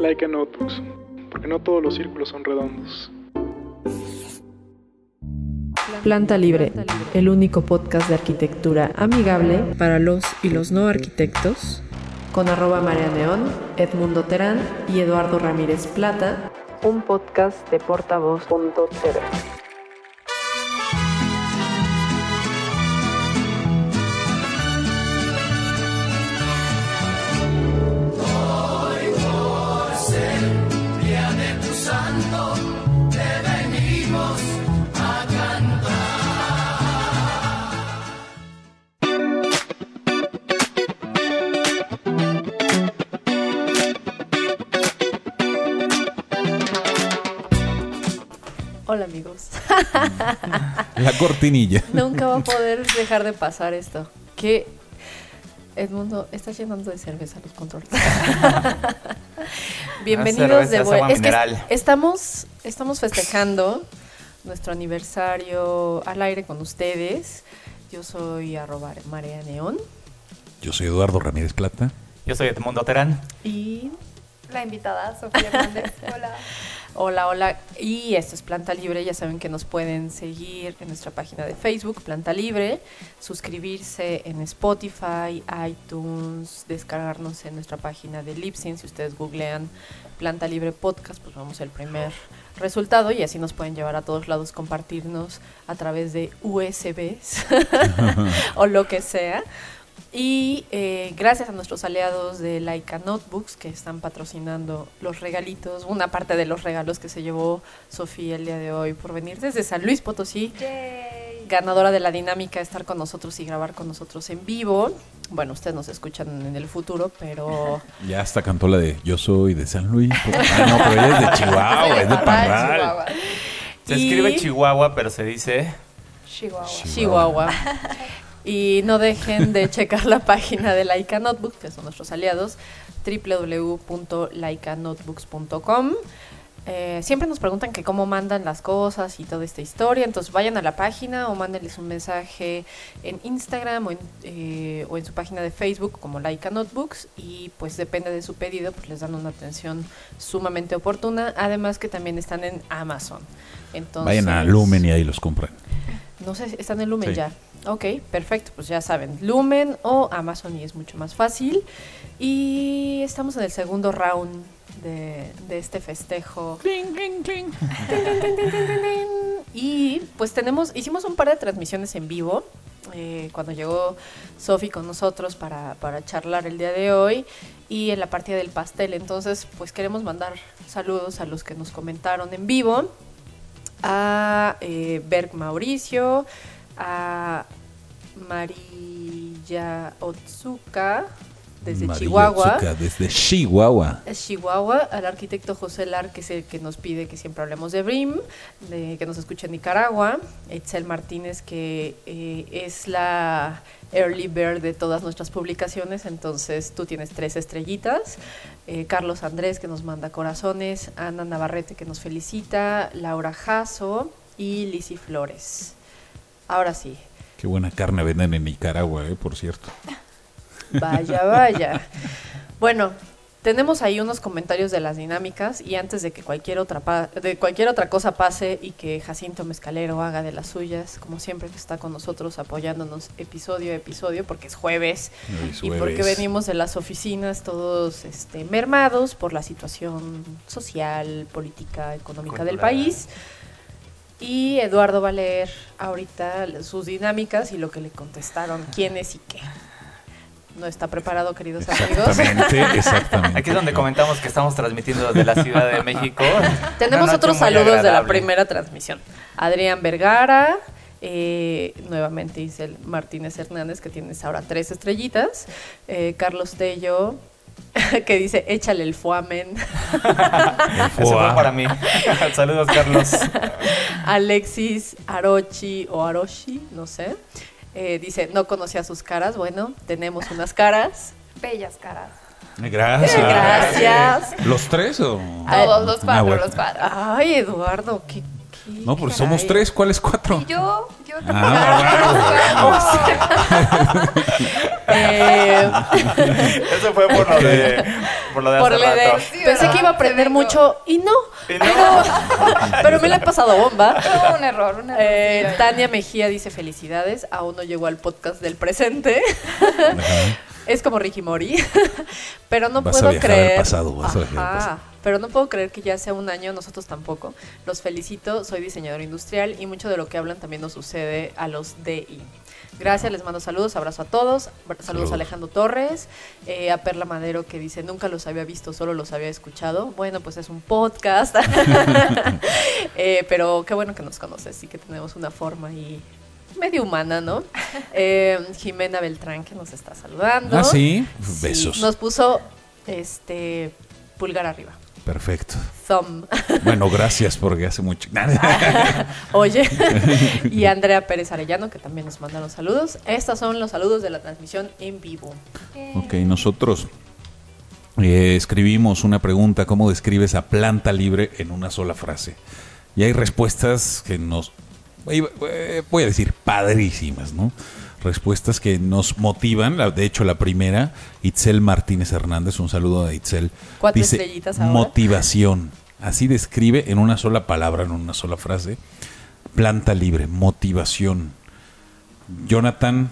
Like a Notebooks, porque no todos los círculos son redondos. Planta Libre, el único podcast de arquitectura amigable para los y los no arquitectos, con arroba María Neón, Edmundo Terán y Eduardo Ramírez Plata, un podcast de portavoz.tv. La cortinilla. Nunca va a poder dejar de pasar esto. Que Edmundo está llenando de cerveza los controles. Bienvenidos de vuelta. Es que estamos, estamos festejando nuestro aniversario al aire con ustedes. Yo soy arroba Marea Neón. Yo soy Eduardo Ramírez Plata. Yo soy Edmundo Terán. Y la invitada, Sofía Hernández. Hola. Hola, hola. Y esto es Planta Libre. Ya saben que nos pueden seguir en nuestra página de Facebook, Planta Libre, suscribirse en Spotify, iTunes, descargarnos en nuestra página de Lipsin. Si ustedes googlean Planta Libre Podcast, pues vamos al primer resultado y así nos pueden llevar a todos lados, compartirnos a través de USBs o lo que sea. Y eh, gracias a nuestros aliados de Laika Notebooks que están patrocinando los regalitos, una parte de los regalos que se llevó Sofía el día de hoy por venir desde San Luis Potosí. Ganadora de la dinámica, estar con nosotros y grabar con nosotros en vivo. Bueno, ustedes nos escuchan en el futuro, pero... Ya hasta cantó la de Yo soy de San Luis. Ah, no, pero ella es de Chihuahua, es de Parral. Se escribe Chihuahua, pero se dice... Chihuahua. Chihuahua. Y no dejen de checar la página de Laika Notebooks, que son nuestros aliados, www.laikanotebooks.com. Eh, siempre nos preguntan que cómo mandan las cosas y toda esta historia, entonces vayan a la página o mándenles un mensaje en Instagram o en, eh, o en su página de Facebook como Laika Notebooks y pues depende de su pedido, pues les dan una atención sumamente oportuna, además que también están en Amazon. Entonces, Vayan a Lumen y ahí los compran. No sé, están en Lumen ya. Ok, perfecto, pues ya saben, Lumen o Amazon y es mucho más fácil. Y estamos en el segundo round de, este festejo. y pues tenemos, hicimos un par de transmisiones en vivo. Eh, cuando llegó Sofi con nosotros para, para charlar el día de hoy y en la partida del pastel. Entonces, pues queremos mandar saludos a los que nos comentaron en vivo, a eh, Berg Mauricio, a Marilla Otsuka desde Chihuahua. desde Chihuahua. Chihuahua, al arquitecto José Lar, que es el que nos pide que siempre hablemos de BRIM, de, que nos escuche en Nicaragua. Etzel Martínez, que eh, es la early bird de todas nuestras publicaciones, entonces tú tienes tres estrellitas. Eh, Carlos Andrés, que nos manda corazones. Ana Navarrete, que nos felicita. Laura Jasso y Lisi Flores. Ahora sí. Qué buena carne venden en Nicaragua, eh, por cierto. Vaya, vaya. Bueno, tenemos ahí unos comentarios de las dinámicas y antes de que cualquier otra de cualquier otra cosa pase y que Jacinto Mezcalero haga de las suyas, como siempre que está con nosotros apoyándonos episodio a episodio porque es jueves, y porque venimos de las oficinas todos este, mermados por la situación social, política, económica del país. Y Eduardo va a leer ahorita sus dinámicas y lo que le contestaron, quién es y qué. No está preparado, queridos amigos. Exactamente, exactamente. Aquí es donde comentamos que estamos transmitiendo desde la Ciudad de México. Tenemos otros saludos de la primera transmisión. Adrián Vergara, eh, nuevamente dice Martínez Hernández, que tienes ahora tres estrellitas. Eh, Carlos Tello, que dice, échale el fuamen. Eso fue para mí. Saludos, Carlos. Alexis Arochi o Aroshi, no sé. Eh, dice, no conocía sus caras. Bueno, tenemos unas caras. Bellas caras. Gracias. Gracias. ¿Los tres o...? Todos los cuatro, ah, los cuatro. Ay, Eduardo, qué... no, porque somos tres. ¿Cuáles cuatro? Y yo, yo ah, Eh, Eso fue por lo de, por lo de por hace el de- rato. Sí, pensé ¿verdad? que iba a aprender Se mucho y no, Y no. pero, pero me la he pasado bomba. Un error, un error. Eh, sí, Tania Mejía dice felicidades, aún no llegó al podcast del presente. Ajá. Es como Ricky Mori. pero no Vas a puedo viajar al creer. pasado, vas a viajar al Ajá, pasado. Pero no puedo creer que ya sea un año, nosotros tampoco. Los felicito, soy diseñador industrial y mucho de lo que hablan también nos sucede a los DI. Gracias, les mando saludos, abrazo a todos. Saludos, Saludos. a Alejandro Torres, eh, a Perla Madero que dice, nunca los había visto, solo los había escuchado. Bueno, pues es un podcast. Eh, pero qué bueno que nos conoces y que tenemos una forma ahí medio humana, ¿no? Eh, Jimena Beltrán que nos está saludando. Ah, sí. Sí, Besos. Nos puso este pulgar arriba. Perfecto. Thumb. Bueno, gracias porque hace mucho. Oye. y Andrea Pérez Arellano, que también nos mandaron saludos. Estos son los saludos de la transmisión en vivo. Ok, nosotros eh, escribimos una pregunta, ¿cómo describes a planta libre en una sola frase? Y hay respuestas que nos, eh, voy a decir, padrísimas, ¿no? Respuestas que nos motivan. De hecho, la primera, Itzel Martínez Hernández, un saludo a Itzel. Cuatro dice, estrellitas ahora. motivación. Así describe en una sola palabra, en una sola frase, planta libre, motivación. Jonathan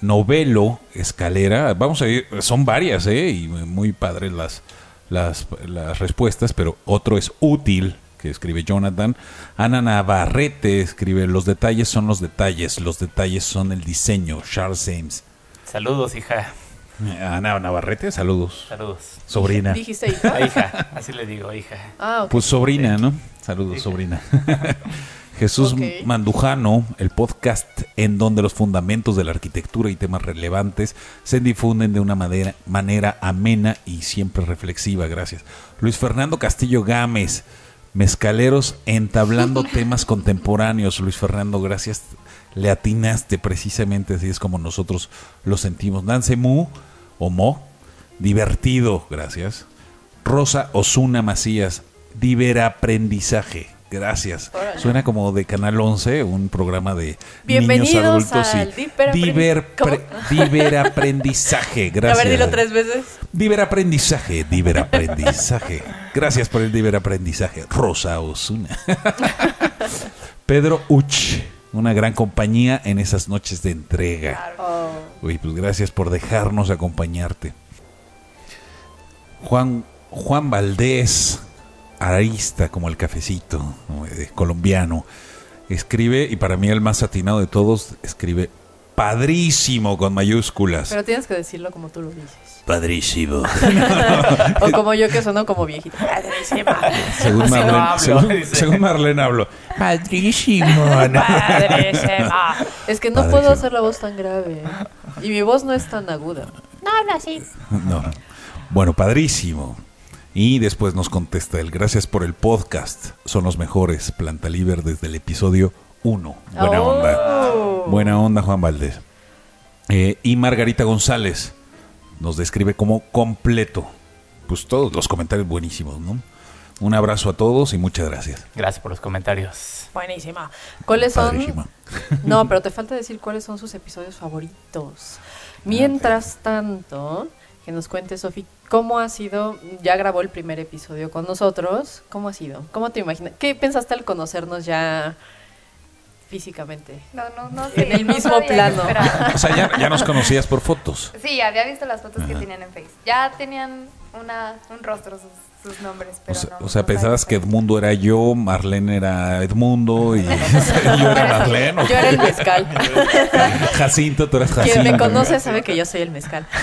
Novelo Escalera. Vamos a ir, son varias, ¿eh? Y muy padres las, las, las respuestas, pero otro es útil, que escribe Jonathan. Ana Navarrete escribe, los detalles son los detalles, los detalles son el diseño. Charles James. Saludos, hija. Ana Navarrete, saludos. Saludos. Sobrina. ¿Dijiste hija? A hija, así le digo, hija. Ah, ok. Pues sobrina, ¿no? Saludos, sobrina. Jesús. Mandujano, el podcast en donde los fundamentos de la arquitectura y temas relevantes se difunden de una manera, manera amena y siempre reflexiva. Gracias. Luis Fernando Castillo Gámez, Mezcaleros entablando temas contemporáneos. Luis Fernando, gracias. Le atinaste precisamente, así es como nosotros lo sentimos. Nance Mu, o Mo, divertido, gracias. Rosa Osuna Macías, Diveraprendizaje. Gracias. Órale. Suena como de Canal 11, un programa de Bienvenidos niños adultos al y Diverapren- Diver- Diveraprendizaje. Gracias. A ver, dilo tres veces. Diveraprendizaje, diveraprendizaje. Gracias por el diveraprendizaje. Rosa Osuna. Pedro Uch, una gran compañía en esas noches de entrega. Oh. Uy, pues gracias por dejarnos acompañarte. Juan, Juan Valdés, arista como el cafecito. Eh, colombiano, escribe, y para mí el más atinado de todos, escribe padrísimo con mayúsculas. Pero tienes que decirlo como tú lo dices. Padrísimo. O como yo que sonó como viejito. Padrísima. según, no Marlene, hablo, según, Marlene hablo. Padrísimo. ¿no? Padrísima. Es que no Padrísimo. puedo hacer la voz tan grave. Y mi voz no es tan aguda. No habla así. No. Bueno, padrísimo. Y después nos contesta él, gracias por el podcast. Son los mejores. Planta Liber desde el episodio 1. Buena Oh. onda. Buena onda, Juan Valdés. Eh, y Margarita González nos describe como completo. Pues todos los comentarios buenísimos, ¿no? Un abrazo a todos y muchas gracias. Gracias por los comentarios. Buenísima. ¿Cuáles son? Padrísima. No, pero te falta decir cuáles son sus episodios favoritos. Mientras tanto, que nos cuente Sofi, ¿cómo ha sido? Ya grabó el primer episodio con nosotros. ¿Cómo ha sido? ¿Cómo te imaginas? ¿Qué pensaste al conocernos ya físicamente? No, no, no sé. En el no mismo plano. O sea, ya, ya nos conocías por fotos. Sí, había visto las fotos que Ajá. tenían en Face. Ya tenían una, un rostro sus, sus nombres, O pero sea, no. o sea, no pensabas que Edmundo era yo, Marlene era Edmundo y yo era Marlene. ¿o Yo era el mezcal. Jacinto, tú eras Jacinto. Quien me conoce sabe que yo soy el mezcal.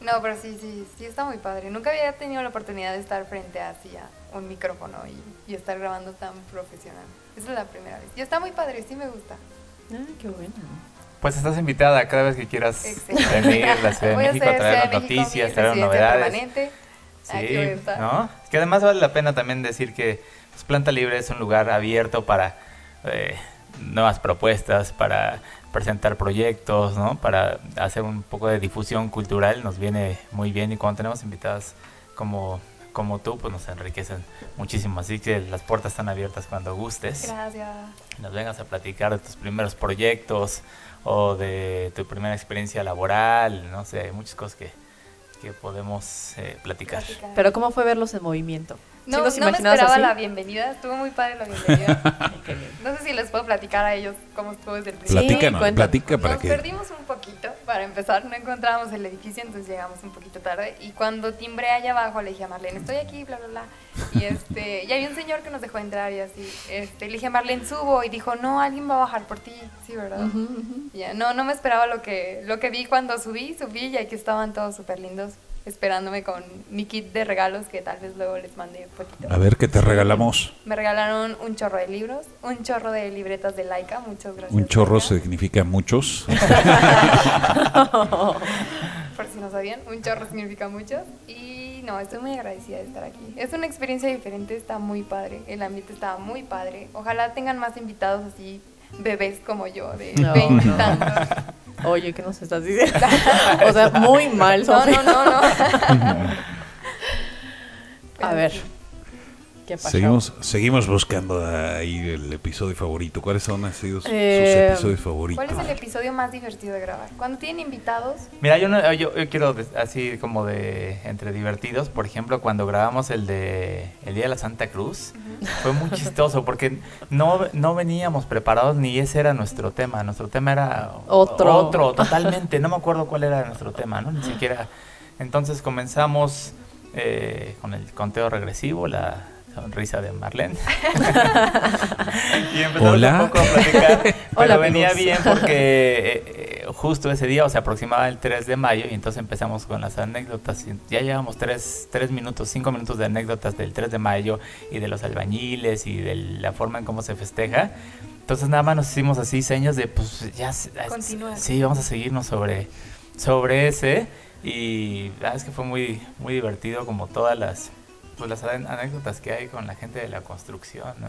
No, pero sí, sí, sí está muy padre. Nunca había tenido la oportunidad de estar frente a, así a un micrófono y, y estar grabando tan profesional. Esa es la primera vez. Y está muy padre, sí me gusta. Ah, qué bueno. Pues estás invitada cada vez que quieras Excelente. venir a la Ciudad de México a hacer traer Ciudad de México noticias, mi traer residencia novedades. permanente. Aquí voy a estar. Sí, ¿no? Es que además vale la pena también decir que pues, Planta Libre es un lugar abierto para eh, nuevas propuestas, para presentar proyectos, ¿no? Para hacer un poco de difusión cultural, nos viene muy bien y cuando tenemos invitadas como como tú, pues nos enriquecen muchísimo. Así que las puertas están abiertas cuando gustes. Gracias. Nos vengas a platicar de tus primeros proyectos o de tu primera experiencia laboral, no sé, hay muchas cosas que, que podemos eh, platicar. Platicar. Pero ¿cómo fue verlos en movimiento? ¿Sí No, no me esperaba así? la bienvenida, estuvo muy padre la bienvenida. no sé si les puedo platicar a ellos cómo estuvo desde el principio. Platícanos, cuenta. platica para Nos que... perdimos un poquito, para empezar, no encontrábamos el edificio, entonces llegamos un poquito tarde. Y cuando timbré allá abajo, le dije a Marlene, estoy aquí, bla, bla, bla. Y, este, y había un señor que nos dejó entrar y así. Este, le dije, Marlene, subo. Y dijo, no, alguien va a bajar por ti. Sí, ¿verdad? Ya, no, no me esperaba lo que, lo que vi cuando subí, subí y aquí estaban todos súper lindos, esperándome con mi kit de regalos que tal vez luego les mandé un poquito. A ver qué te regalamos. Me regalaron un chorro de libros, un chorro de libretas de Laika, muchas gracias. Un chorro Laika. significa muchos. Por si no sabían, un chorro significa muchos. Y no, estoy muy agradecida de estar aquí. Es una experiencia diferente, está muy padre. El ambiente está muy padre. Ojalá tengan más invitados así, bebés como yo, de No, 20 y no. tantos. Oye, ¿qué nos estás diciendo? o sea, muy mal, No, Sofía. no, no, no. A ver, ¿qué pasó? Seguimos, seguimos buscando ahí el episodio favorito. ¿Cuáles son han sido sus, Eh, sus episodios favoritos? ¿Cuál es el episodio más divertido de grabar? Cuando tienen invitados, Mira, yo, no, yo, yo quiero así como de entre divertidos, por ejemplo, cuando grabamos el de el Día de la Santa Cruz, fue muy chistoso porque no, no veníamos preparados ni ese era nuestro tema, nuestro tema era Otro. otro totalmente, no me acuerdo cuál era nuestro tema, ¿no? Ni siquiera. Entonces comenzamos eh, con el conteo regresivo, la sonrisa de Marlene. y empezamos Hola. un poco a platicar, pero Hola, venía amigos. bien porque eh, eh, justo ese día, o sea, aproximaba el 3 de mayo, y entonces empezamos con las anécdotas. Ya llevamos tres, tres minutos, cinco minutos de anécdotas del 3 de mayo y de los albañiles y de la forma en cómo se festeja. Entonces nada más nos hicimos así señas de, pues ya, Continuar. sí, vamos a seguirnos sobre, sobre ese. Y la verdad es que fue muy, muy divertido como todas las, pues, las anécdotas que hay con la gente de la construcción, ¿no?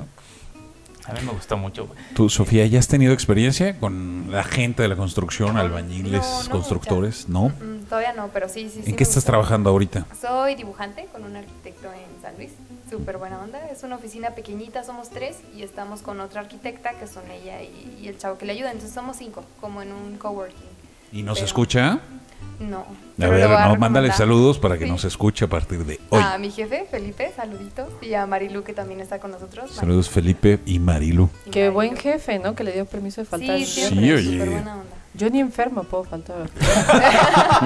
A mí me gustó mucho. Tú, Sofía, ¿ya has tenido experiencia con la gente de la construcción, albañiles, no, no constructores? ¿No? mm, todavía no, pero sí, sí. sí ¿En me qué estás gustó. trabajando ahorita? Soy dibujante con un arquitecto en San Luis. Súper buena onda. Es una oficina pequeñita, somos tres y estamos con otra arquitecta que son ella y, y el chavo que le ayuda. Entonces somos cinco, como en un coworking. ¿Y nos Pero- escucha? No. A ver, a no, mándale saludos para que Sí. nos escuche a partir de hoy. A mi jefe, Felipe, saluditos. Y a Marilu, que también está con nosotros. Saludos Felipe y Marilu. Y Qué Marilu. buen jefe, ¿no? Que le dio permiso de faltar. Sí, Sí, oye. Súper buena onda. Yo ni enferma puedo faltar.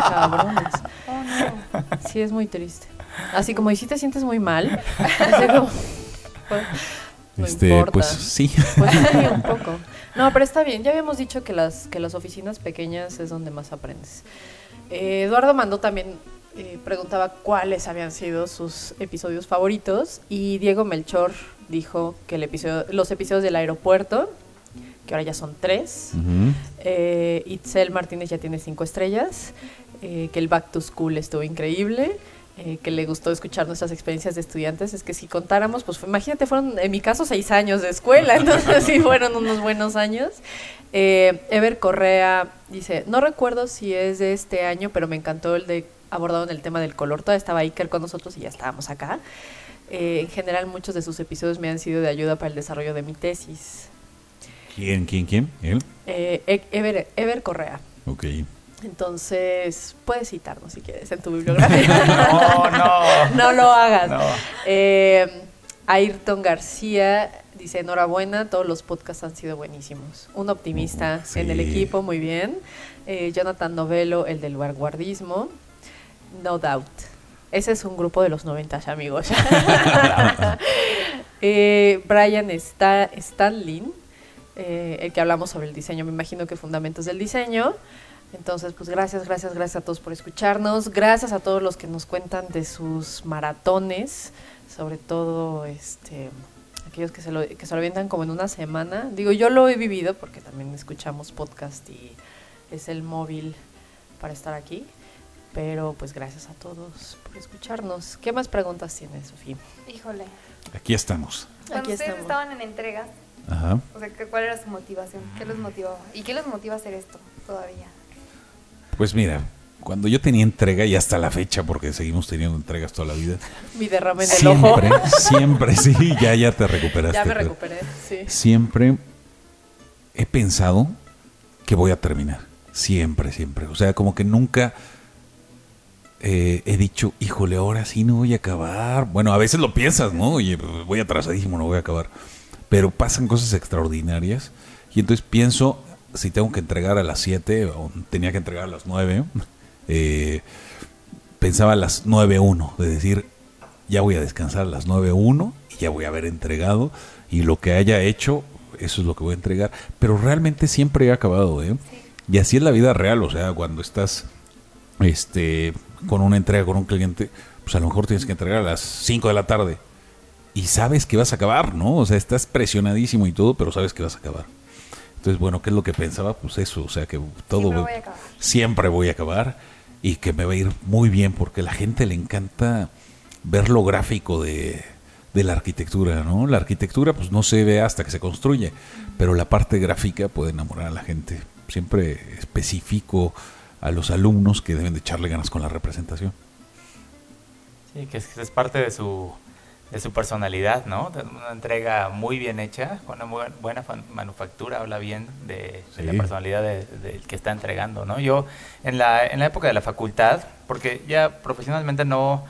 Cabrones. Oh, no. Sí, es muy triste. Así como, ¿y si te sientes muy mal? Como, pues, no este, importa. pues sí. Pues sí, un poco. No, pero está bien. Ya habíamos dicho que las, que las oficinas pequeñas es donde más aprendes. Eh, Eduardo mandó también, eh, preguntaba cuáles habían sido sus episodios favoritos. Y Diego Melchor dijo que el episodio, los episodios del aeropuerto, que ahora ya son tres. Eh, Itzel Martínez ya tiene cinco estrellas. que el Back to School estuvo increíble. Eh, que le gustó escuchar nuestras experiencias de estudiantes. Es que si contáramos, pues imagínate, fueron en mi caso seis años de escuela, entonces sí fueron unos buenos años. Eh, Ever Correa dice, no recuerdo si es de este año, pero me encantó el de abordado en el tema del color. Todavía estaba Iker con nosotros y ya estábamos acá. Eh, en general, muchos de sus episodios me han sido de ayuda para el desarrollo de mi tesis. ¿Quién, quién, quién? ¿Él? Eh, Ever, Ever Correa. Ok. Entonces, puedes citarnos si quieres en tu bibliografía. No, no. no lo hagas. No. Eh, Ayrton García dice, enhorabuena, todos los podcasts han sido buenísimos. Un optimista Sí. en el equipo, muy bien. Eh, Jonathan Novelo, el del vanguardismo. No doubt. Ese es un grupo de los 90, amigos. Eh, Brian está, Stanlin, eh, el que hablamos sobre el diseño, me imagino que fundamentos del diseño. Entonces, pues gracias, gracias, gracias a todos por escucharnos. Gracias a todos los que nos cuentan de sus maratones, sobre todo este aquellos que se lo, que se lo avientan como en una semana. Digo, yo lo he vivido porque también escuchamos podcast y es el móvil para estar aquí. Pero pues gracias a todos por escucharnos. ¿Qué más preguntas tienes, Sofía? Híjole. Aquí estamos. Cuando Aquí ustedes estamos. estaban en entregas, Ajá. o sea, ¿qué- ¿cuál era su motivación? ¿Qué los motivaba? ¿Y qué los motiva a hacer esto todavía? Pues mira, cuando yo tenía entrega y hasta la fecha, porque seguimos teniendo entregas toda la vida. Mi derrame el ojo. Siempre, siempre, sí, ya, ya te recuperaste. Ya me pero recuperé, sí. Siempre he pensado que voy a terminar. Siempre, siempre. O sea, como que nunca eh, he dicho, híjole, ahora sí no voy a acabar. Bueno, a veces lo piensas, ¿no? Oye, voy atrasadísimo, no voy a acabar. Pero pasan cosas extraordinarias. Y entonces pienso, si tengo que entregar a las 7 o tenía que entregar a las 9, eh, pensaba a las 9.1, de decir, ya voy a descansar a las 9.1 y ya voy a haber entregado y lo que haya hecho, eso es lo que voy a entregar. Pero realmente siempre he acabado, ¿eh? Y así es la vida real, o sea, cuando estás este con una entrega con un cliente, pues a lo mejor tienes que entregar a las 5 de la tarde y sabes que vas a acabar, ¿no? O sea, estás presionadísimo y todo, pero sabes que vas a acabar. Entonces, bueno, ¿qué es lo que pensaba? Pues eso, o sea, que todo Siempre voy a acabar. siempre voy a acabar y que me va a ir muy bien porque a la gente le encanta ver lo gráfico de, de la arquitectura, ¿no? La arquitectura pues no se ve hasta que se construye, pero la parte gráfica puede enamorar a la gente. Siempre especifico a los alumnos que deben de echarle ganas con la representación. Sí, que es, es parte de su, de su personalidad, ¿no? De Una entrega muy bien hecha, con una bu- buena manufactura, habla bien de, de la personalidad de- del que está entregando, ¿no? Yo, en la, en la época de la facultad, porque ya profesionalmente no,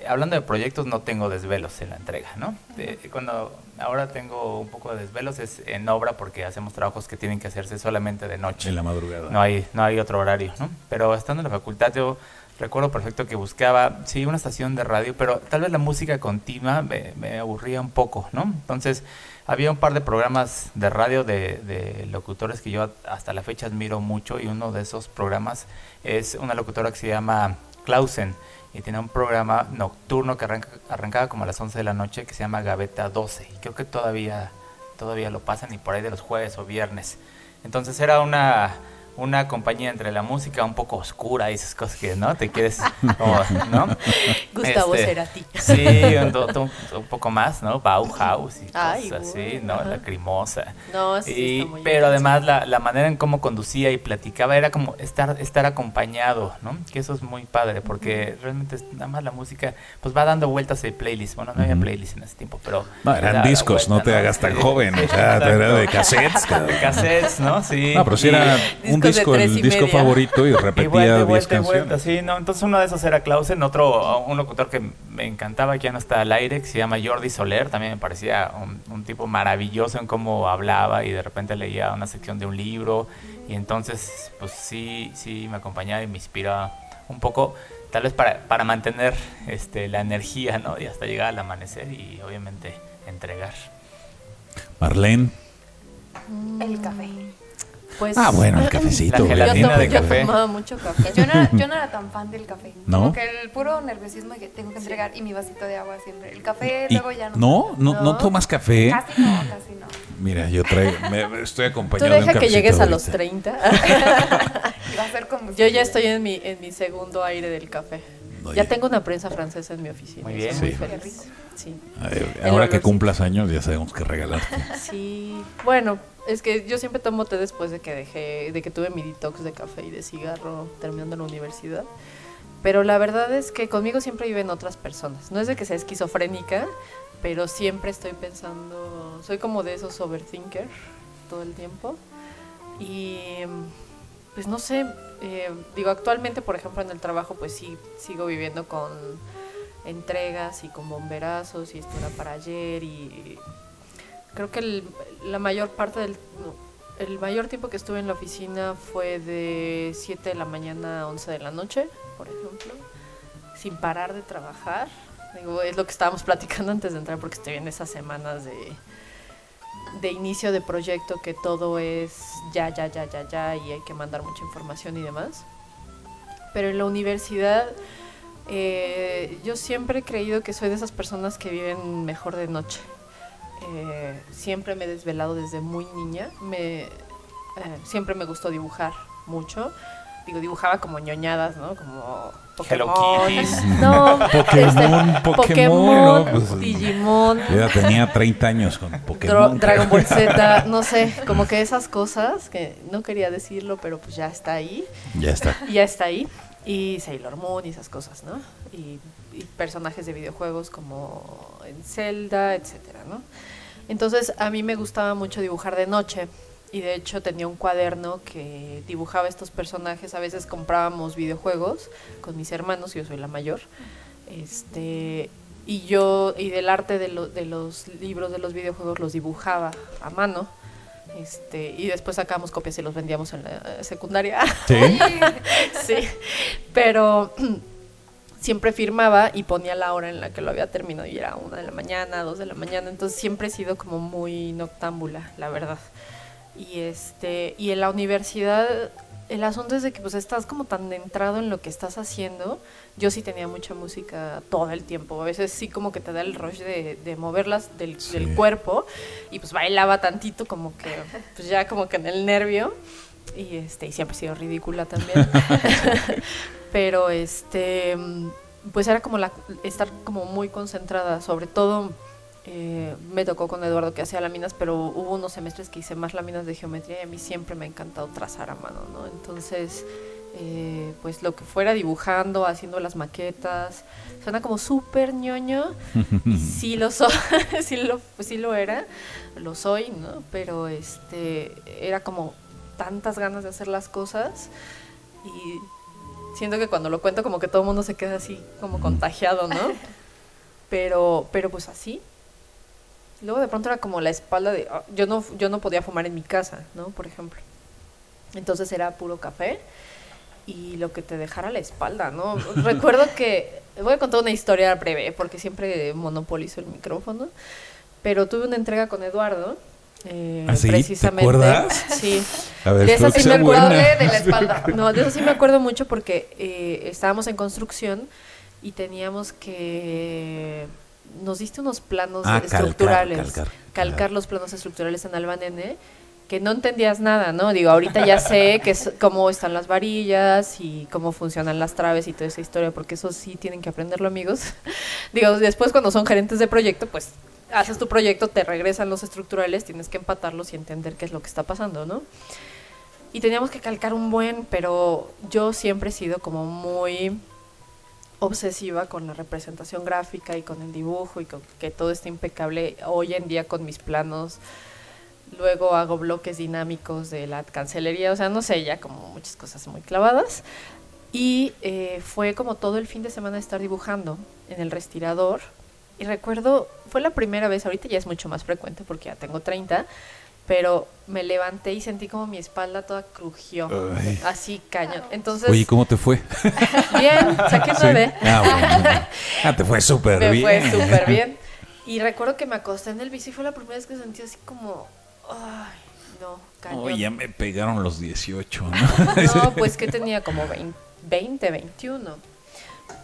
eh, hablando de proyectos, no tengo desvelos en la entrega, ¿no? De- cuando ahora tengo un poco de desvelos es en obra porque hacemos trabajos que tienen que hacerse solamente de noche En la madrugada. no hay, no hay otro horario, ¿no? Pero estando en la facultad yo recuerdo perfecto que buscaba, sí, una estación de radio, pero tal vez la música continua me, aburría un poco, ¿no? Entonces había un par de programas de radio de, de locutores que yo hasta la fecha admiro mucho y uno de esos programas es una locutora que se llama Clausen y tiene un programa nocturno que arranca, arrancaba como a las 11 de la noche que se llama Gaveta 12 y creo que todavía, todavía lo pasan y por ahí de los jueves o viernes. Entonces era una, una compañía entre la música un poco oscura y esas cosas que, ¿no? Te quieres, como, ¿no? Gustavo Este, Cerati. Sí, un, un- un poco más, ¿no? Bauhaus y cosas así, ¿no? ajá. Lacrimosa. No, sí, Y- está muy pero además la, la manera en cómo conducía y platicaba era como estar, estar acompañado, ¿no? Que eso es muy padre, porque realmente nada más la música, pues va dando vueltas el playlist. Bueno, no había playlist en ese tiempo, pero... No, eran discos, no te hagas tan Sí. joven, o sea, era de cassettes. De cassettes, ¿no? Sí. No, pero si Y- era un de disco, tres el y disco media. favorito y repetía vuelta, y 10 vuelta, y vuelta, canciones. sí, no, entonces uno de esos era Clausen, otro, un locutor que me encantaba, que ya no está al aire, que se llama Jordi Soler, también me parecía un, un tipo maravilloso en cómo hablaba y de repente leía una sección de un libro y entonces pues sí, sí me acompañaba y me inspiraba un poco, tal vez para, para mantener este, la energía, ¿no? Y hasta llegar al amanecer y obviamente entregar. Marlene. El café. Pues, Ah, bueno, el cafecito. La Yo, gelatina tomo- de yo café. tomaba mucho café. Yo no, era, yo no era tan fan del café. ¿No? Como que el puro nerviosismo que tengo que entregar y mi vasito de agua siempre. El café Y- luego ya no. no, no, no No. tomas café. Casi no, casi no. Mira, yo traigo, me, estoy Tú acompañado de un deja que llegues a ahorita. los 30. Y va a ser como Yo ya estoy en mi, en mi segundo aire del café. Oye. Ya tengo una prensa francesa en mi oficina. Muy bien. Sí. muy feliz. Sí. Ver, ahora que cumplas años ya sabemos qué regalarte. Sí, bueno, es que yo siempre tomo té después de que dejé, de que tuve mi detox de café y de cigarro terminando la universidad. Pero la verdad es que conmigo siempre viven otras personas. No es de que sea esquizofrénica, pero siempre estoy pensando, soy como de esos overthinker todo el tiempo. Y pues no sé, eh, digo, actualmente, por ejemplo, en el trabajo, pues sí, sigo viviendo con entregas y con bomberazos y esto era para ayer y creo que el- la mayor parte del el mayor tiempo que estuve en la oficina fue de 7 de la mañana a 11 de la noche, por ejemplo, sin parar de trabajar. Digo, es lo que estábamos platicando antes de entrar porque estoy en esas semanas de de inicio de proyecto que todo es ya, ya, ya, ya, ya y hay que mandar mucha información y demás. Pero en la universidad eh, yo siempre he creído que soy de esas personas que viven mejor de noche. Eh, siempre me he desvelado desde muy niña. Me, eh, siempre me gustó dibujar mucho. Digo, dibujaba como ñoñadas, ¿no? Como Hello Pokémon. Kitties. No, Pokémon, este, Pokémon, Pokémon, ¿no? Pues, Digimon. Yo ya tenía 30 años con Pokémon. Dragon Ball Z, no sé, como que esas cosas que no quería decirlo, pero pues ya está ahí, Ya está. ya está ahí. y Sailor Moon y esas cosas, ¿no? Y, y personajes de videojuegos como en Zelda, etcétera, ¿no? Entonces a mí me gustaba mucho dibujar de noche y de hecho tenía un cuaderno que dibujaba estos personajes. A veces comprábamos videojuegos con mis hermanos, yo soy la mayor. Este, y yo, y del arte de, lo- de los libros de los videojuegos los dibujaba a mano. Este, y después sacábamos copias y los vendíamos en la eh, secundaria. Sí. sí, pero siempre firmaba y ponía la hora en la que lo había terminado y era una de la mañana, dos de la mañana, entonces siempre he sido como muy noctámbula, la verdad. Y este, y en la universidad el asunto es de que pues estás como tan entrado en lo que estás haciendo. Yo sí tenía mucha música todo el tiempo. A veces sí como que te da el rush de, de moverlas del, Sí. del cuerpo. Y pues bailaba tantito como que, pues ya como que en el nervio. Y este, y siempre he sido ridícula también. Pero este, pues era como la, estar como muy concentrada, sobre todo eh, me tocó con Eduardo que hacía láminas, pero hubo unos semestres que hice más láminas de geometría y a mí siempre me ha encantado trazar a mano, ¿no? Entonces, eh, pues lo que fuera dibujando, haciendo las maquetas, suena como súper ñoño, y sí lo soy, sí lo, pues sí lo era, lo soy, ¿no? Pero este, era como tantas ganas de hacer las cosas y siento que cuando lo cuento como que todo el mundo se queda así como contagiado, ¿no? Pero, pero pues así. Luego de pronto era como la espalda de... ah, Yo no, yo no podía fumar en mi casa, ¿no? Por ejemplo. Entonces era puro café y lo que te dejara la espalda, ¿no? Recuerdo que... Voy a contar una historia breve porque siempre monopolizo el micrófono. Pero tuve una entrega con Eduardo. eh, ¿Ah, sí? ¿Te precisamente. acuerdas? Sí. A ver, De esa sí me acuerdo de la espalda. No, de eso sí me acuerdo mucho porque eh, estábamos en construcción y teníamos que... Nos diste unos planos Ah, calcar, estructurales. calcar, calcar claro. los planos estructurales en Alba Nene, que no entendías nada, ¿no? Digo, ahorita ya sé que es, cómo están las varillas y cómo funcionan las traves y toda esa historia, porque eso sí tienen que aprenderlo, amigos. Digo, después cuando son gerentes de proyecto, pues haces tu proyecto, te regresan los estructurales, tienes que empatarlos y entender qué es lo que está pasando, ¿no? Y teníamos que calcar un buen, pero yo siempre he sido como muy obsesiva con la representación gráfica y con el dibujo y con que todo esté impecable hoy en día con mis planos. Luego hago bloques dinámicos de la cancelería, o sea, no sé, ya como muchas cosas muy clavadas. Y eh, fue como todo el fin de semana estar dibujando en el respirador. Y recuerdo, fue la primera vez, ahorita ya es mucho más frecuente porque ya tengo 30, pero me levanté y sentí como mi espalda toda crujió. Ay. Así cañón. Entonces, Oye, ¿cómo te fue? bien, saqué Sí. nueve. Ah, bueno. Ah, te fue súper Me bien. fue súper bien. Y recuerdo que me acosté en el bici y fue la primera vez que sentí así como, ay, no, cañón. Oye, ya me pegaron los 18, ¿no? No, pues que tenía como 20, 20, 21.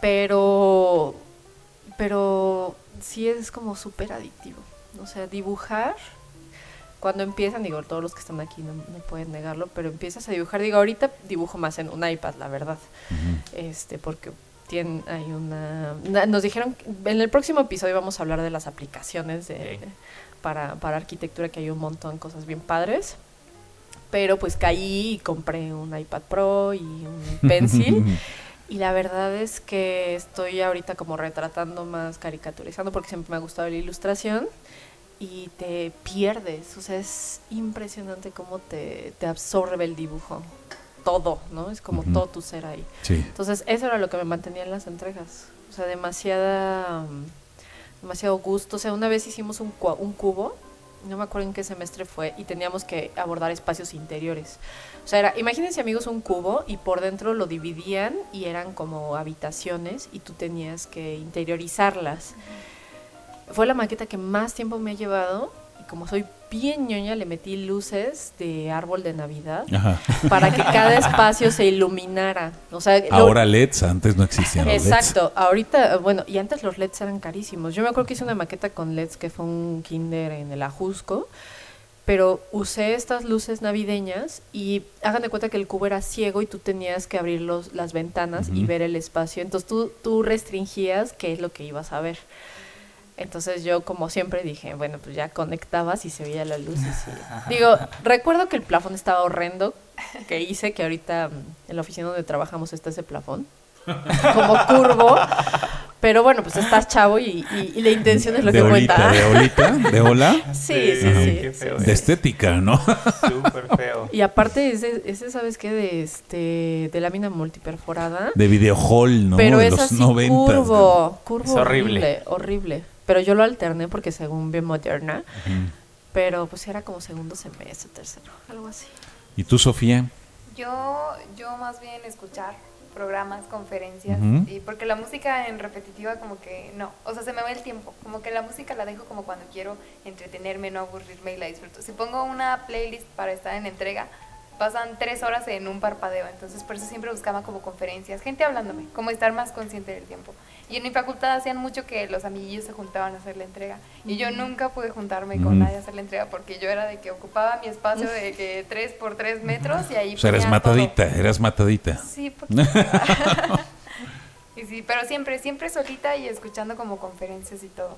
Pero, pero sí es como súper adictivo. O sea, dibujar, cuando empiezan, digo, todos los que están aquí no, no pueden negarlo, pero empiezas a dibujar, digo, ahorita dibujo más en un iPad, la verdad. Este, porque tiene, hay una, na- nos dijeron, que en el próximo episodio vamos a hablar de las aplicaciones de, Ok. para, para arquitectura, que hay un montón, cosas bien padres. Pero pues caí y compré un iPad Pro y un Pencil. Y la verdad es que estoy ahorita como retratando más, caricaturizando, porque siempre me ha gustado la ilustración. Y te pierdes, o sea, es impresionante cómo te, te absorbe el dibujo. Todo, ¿no? Es como todo tu ser ahí. Sí. Entonces, eso era lo que me mantenía en las entregas. O sea, demasiada, mm, demasiado gusto. O sea, una vez hicimos un, un cubo, no me acuerdo en qué semestre fue, y teníamos que abordar espacios interiores. O sea, era, imagínense amigos un cubo y por dentro lo dividían y eran como habitaciones y tú tenías que interiorizarlas. Fue la maqueta que más tiempo me ha llevado y como soy bien ñoña le metí luces de árbol de Navidad Ajá. para que cada espacio se iluminara. O sea, lo- Ahora LEDs, antes no existían los LEDs. Exacto, ahorita, bueno, y antes los LEDs eran carísimos. Yo me acuerdo que hice una maqueta con LEDs que fue un kinder en el Ajusco, pero usé estas luces navideñas y hagan de cuenta que el cubo era ciego y tú tenías que abrir los, las ventanas y ver el espacio. Entonces tú, tú restringías qué es lo que ibas a ver. Entonces yo como siempre dije, bueno, pues ya conectabas y se veía la luz. y sí. Digo, recuerdo que el plafón estaba horrendo que hice, que ahorita mm, en la oficina donde trabajamos está ese plafón, como curvo. Pero bueno, pues estás chavo y, y- y la intención es lo de que olita, cuenta. de olita, de ola, Sí, sí, sí. Qué sí, feo sí. de estética, ¿no? Súper feo. Y aparte ese, ese ¿sabes qué? De este de lámina multiperforada. De video hall, ¿no? pero de es los así 90. curvo, curvo Es horrible. horrible, horrible. Pero yo lo alterné porque según bien moderna, pero pues era como segundo semestre, tercero, algo así. ¿Y tú, Sofía? Yo, yo más bien escuchar programas, conferencias, y porque la música en repetitiva como que no, o sea, se me va el tiempo, como que la música la dejo como cuando quiero entretenerme, no aburrirme y la disfruto. Si pongo una playlist para estar en entrega, pasan tres horas en un parpadeo, entonces por eso siempre buscaba como conferencias, gente hablándome, como estar más consciente del tiempo. Y en mi facultad hacían mucho que los amiguillos se juntaban a hacer la entrega, y yo nunca pude juntarme con nadie a hacer la entrega porque yo era de que ocupaba mi espacio de que tres por tres metros y ahí O sea, eres todo. matadita, eras matadita. Sí, poquito. y sí, pero siempre, siempre solita y escuchando como conferencias y todo.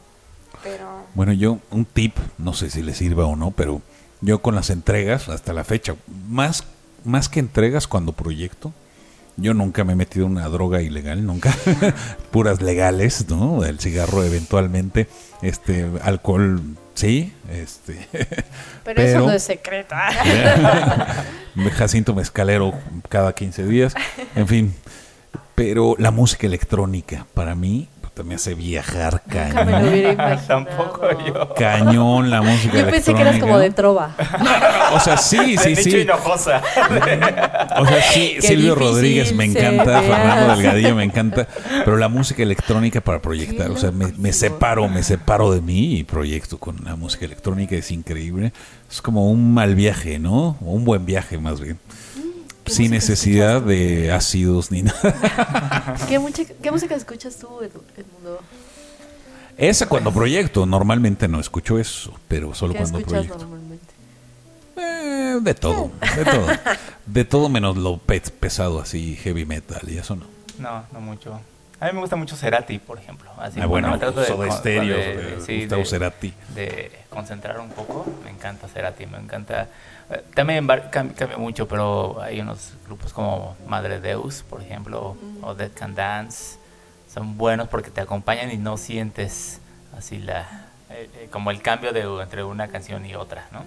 Pero Bueno, yo, un tip, no sé si le sirva o no, pero yo con las entregas, hasta la fecha, más, más que entregas cuando proyecto, yo nunca me he metido en una droga ilegal, nunca. Puras legales, ¿no? El cigarro eventualmente, este, alcohol, sí, este. Pero, eso no es secreto. Jacinto Mezcalero cada 15 días, en fin. Pero la música electrónica, para mí, puta, me hace viajar Nunca me lo cañón. hubiera imaginado. Tampoco yo. Cañón la música Yo pensé que eras como de trova. O sea, sí, sí, De sí. Hinojosa. O sea, sí, Qué Silvio Rodríguez me encanta, Fernando. Delgadillo me encanta, pero la música electrónica para proyectar, Qué o sea, me, me separo, me separo de mí y proyecto con la música electrónica, es increíble. Es como un mal viaje, ¿no? O un buen viaje más bien. ¿Qué Sin necesidad de ácidos ni nada. ¿Qué, mucha- qué música escuchas tú, Edmundo? Esa cuando proyecto, normalmente no escucho eso, pero solo ¿Qué cuando escuchas proyecto. normalmente? Eh, de todo, de todo. De todo menos lo pe- pesado, así heavy metal y eso no. No, no mucho. A mí me gusta mucho Cerati, por ejemplo. Así, Ah, bueno, trato con- Stereo, de- de sí, Gustavo de- Cerati. de concentrar un poco. Me encanta Cerati, me encanta. También cambia mucho, pero hay unos grupos como Madre Deus, por ejemplo, o Dead Can Dance. Son buenos porque te acompañan y no sientes así la eh, eh, como el cambio de entre una canción y otra, ¿no?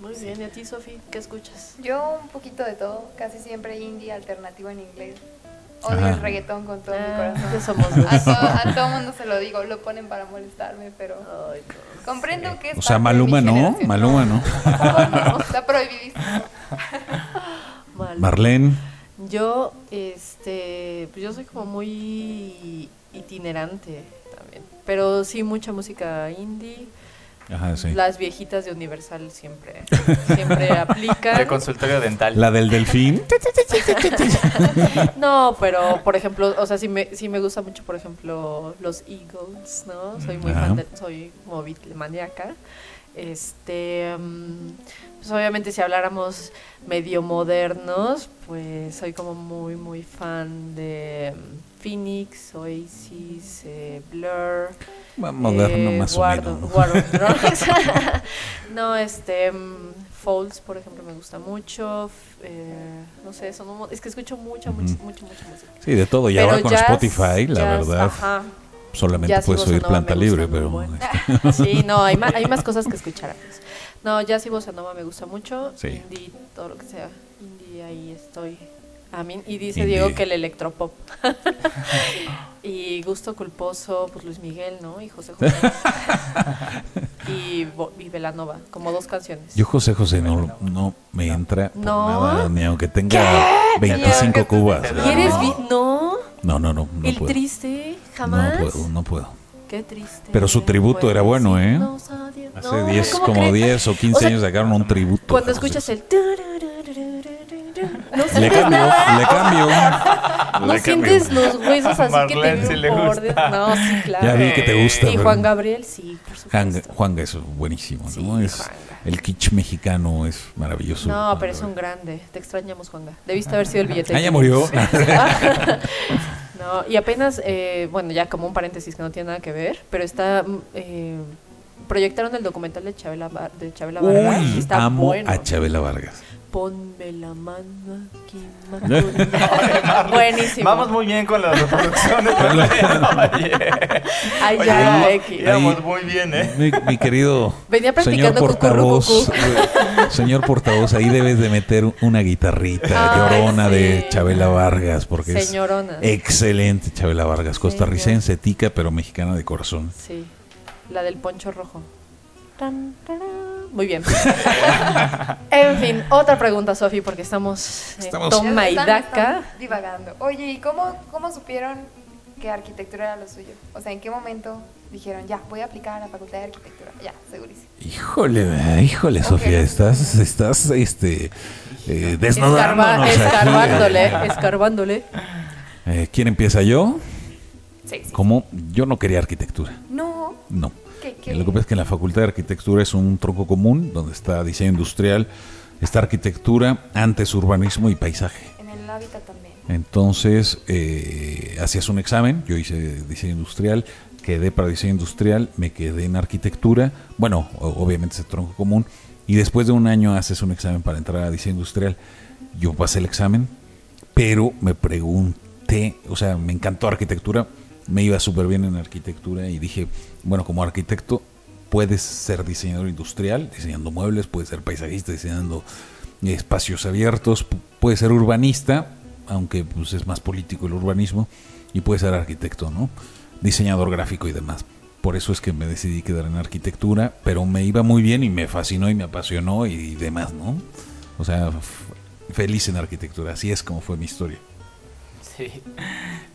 Muy bien, ¿y a ti, Sofi? ¿Qué escuchas? yo un poquito de todo, casi siempre indie, alternativo en inglés. Odio Ajá. el reggaetón con todo mi Ah, corazón. ya somos. A, to- a todo mundo se lo digo, lo ponen para molestarme, pero Ay, no. Comprendo que es O sea, parte de mi Maluma no. Maluma no. no, está prohibidísimo. Mal. Marlene, Yo, este, pues yo soy como muy itinerante también. Pero sí, mucha música indie. Ajá, sí. Las viejitas de Universal siempre, siempre aplican. De consultorio dental. La del delfín. No, pero por ejemplo, o sea, sí me, sí me gusta mucho, por ejemplo, los Eagles, ¿no? Soy muy Ajá. fan de, soy como Beatlemaníaca. Este, mm, pues obviamente si habláramos medio modernos, pues soy como muy, muy fan de mm, Phoenix, Oasis, eh, Blur. Moderno eh, más o War- menos. War on Drugs. no, este, mm, Falls, por ejemplo, me gusta mucho. eh, no sé, son un es que escucho mucha, mucha, Ujú. mucha, mucha música. Sí, de todo. Y Pero ahora con jazz- Spotify, la jazz, verdad, Ajá. solamente Jazz puedes oír planta libre, pero Sí, no, hay más, hay más cosas que escuchar. No, jazz y bossa nova me gusta mucho. Sí. Indie, todo lo que sea. Indie, ahí estoy. A mí, y dice Indie. Diego que el electropop. y gusto culposo, pues Luis Miguel, ¿no? Y José José. y, y Belanova, como dos canciones. yo José José no, no me entra por No. nada, ni aunque tenga 25 Diego, cubas. ¿qué ¿no? ¿Y eres vi- No, No, no, no, no el puedo. triste, No jamás. puedo, no puedo. Qué triste. Pero su tributo era bueno, ¿eh? adiós. Hace No, 10, ¿cómo como crees? 10 o 15 O sea, años sacaron un tributo. Cuando escuchas el... No Le sientes cambio, nada. le cambio. No le sientes cambio. los huesos así que Marlene te le gusta. No, sí, claro. Ya vi que te gusta. Y pero- Juan Gabriel, sí, por Juan, supuesto. Juanga es buenísimo, ¿no? Es, Juanga. el kitsch mexicano es maravilloso. No, Juan pero es un grande. Te extrañamos, Juanga. Debiste haber sido el billete. Ah, de ya 500. murió. No, y apenas, eh, bueno, ya como un paréntesis que no tiene nada que ver, pero está. mm, eh, proyectaron el documental de Chabela, de Chabela Vargas. y Uy, está amo bueno. a Chabela Vargas. Ponme la mano aquí. Buenísimo. Vamos muy bien con las reproducciones. Oye. Ay, Oye, ya, íbamos- X. íbamos Ahí. muy bien, ¿eh? Mi, mi querido Venía señor portavoz, eh, señor portavoz, ahí debes de meter una guitarrita Ay, llorona de. Chabela Vargas, porque Señorona. es excelente Chabela Vargas, costarricense, tica, pero mexicana de corazón. Sí, la del poncho rojo. Tan, tarán. Muy bien. en fin, otra pregunta, Sofi, porque estamos, en Estamos- toma y daca. divagando. Oye, ¿y cómo, cómo supieron que arquitectura era lo suyo? O sea, ¿en qué momento dijeron, ya, voy a aplicar a la facultad de arquitectura? Ya, segurísimo. Híjole, eh, híjole, Ok. Sofía, estás, estás, este, eh, Escarba- desnudándonos aquí. escarbándole, escarbándole. Eh, ¿Quién empieza yo? Sí, sí. Como yo no quería arquitectura, No. no. ¿Qué, qué? Lo que pasa es que en la Facultad de Arquitectura es un tronco común donde está diseño industrial, está arquitectura, antes urbanismo y paisaje. En el hábitat también. Entonces, eh, hacías un examen, yo hice diseño industrial, quedé para diseño industrial, me quedé en arquitectura, bueno, obviamente es el tronco común, y después de un año haces un examen para entrar a diseño industrial. Yo pasé el examen, pero me pregunté, o sea, me encantó arquitectura, me iba súper bien en arquitectura y dije, bueno, como arquitecto puedes ser diseñador industrial, diseñando muebles, puedes ser paisajista, diseñando espacios abiertos, pu- puedes ser urbanista, aunque pues, es más político el urbanismo, y puedes ser arquitecto, ¿no? Diseñador gráfico y demás. Por eso es que me decidí quedar en arquitectura, pero me iba muy bien y me fascinó y me apasionó y, demás, ¿no? O sea, feliz en arquitectura, así es como fue mi historia. Sí.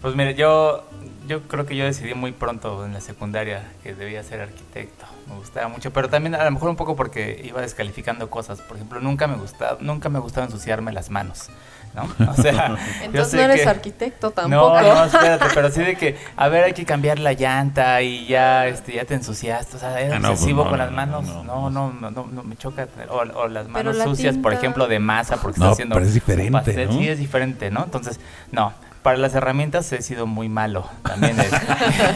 Pues mire, yo, yo creo que yo decidí muy pronto en la secundaria que debía ser arquitecto. Me gustaba mucho, pero también a lo mejor un poco porque iba descalificando cosas. Por ejemplo, nunca me gustaba, nunca me gustaba ensuciarme las manos, ¿no? O sea, Entonces no eres que- arquitecto tampoco. No, no, espérate, pero sí de que, a ver, hay que cambiar la llanta y ya, este, ya te ensuciaste, o sea, es Ah, no, pues obsesivo no, con las no, manos, no, no, no, no, no, no, me choca, o, o las manos la sucias, por ejemplo, de masa, porque No, estás haciendo pero es diferente, sí, es diferente, ¿no? Entonces, no, para las herramientas he sido muy malo, también el,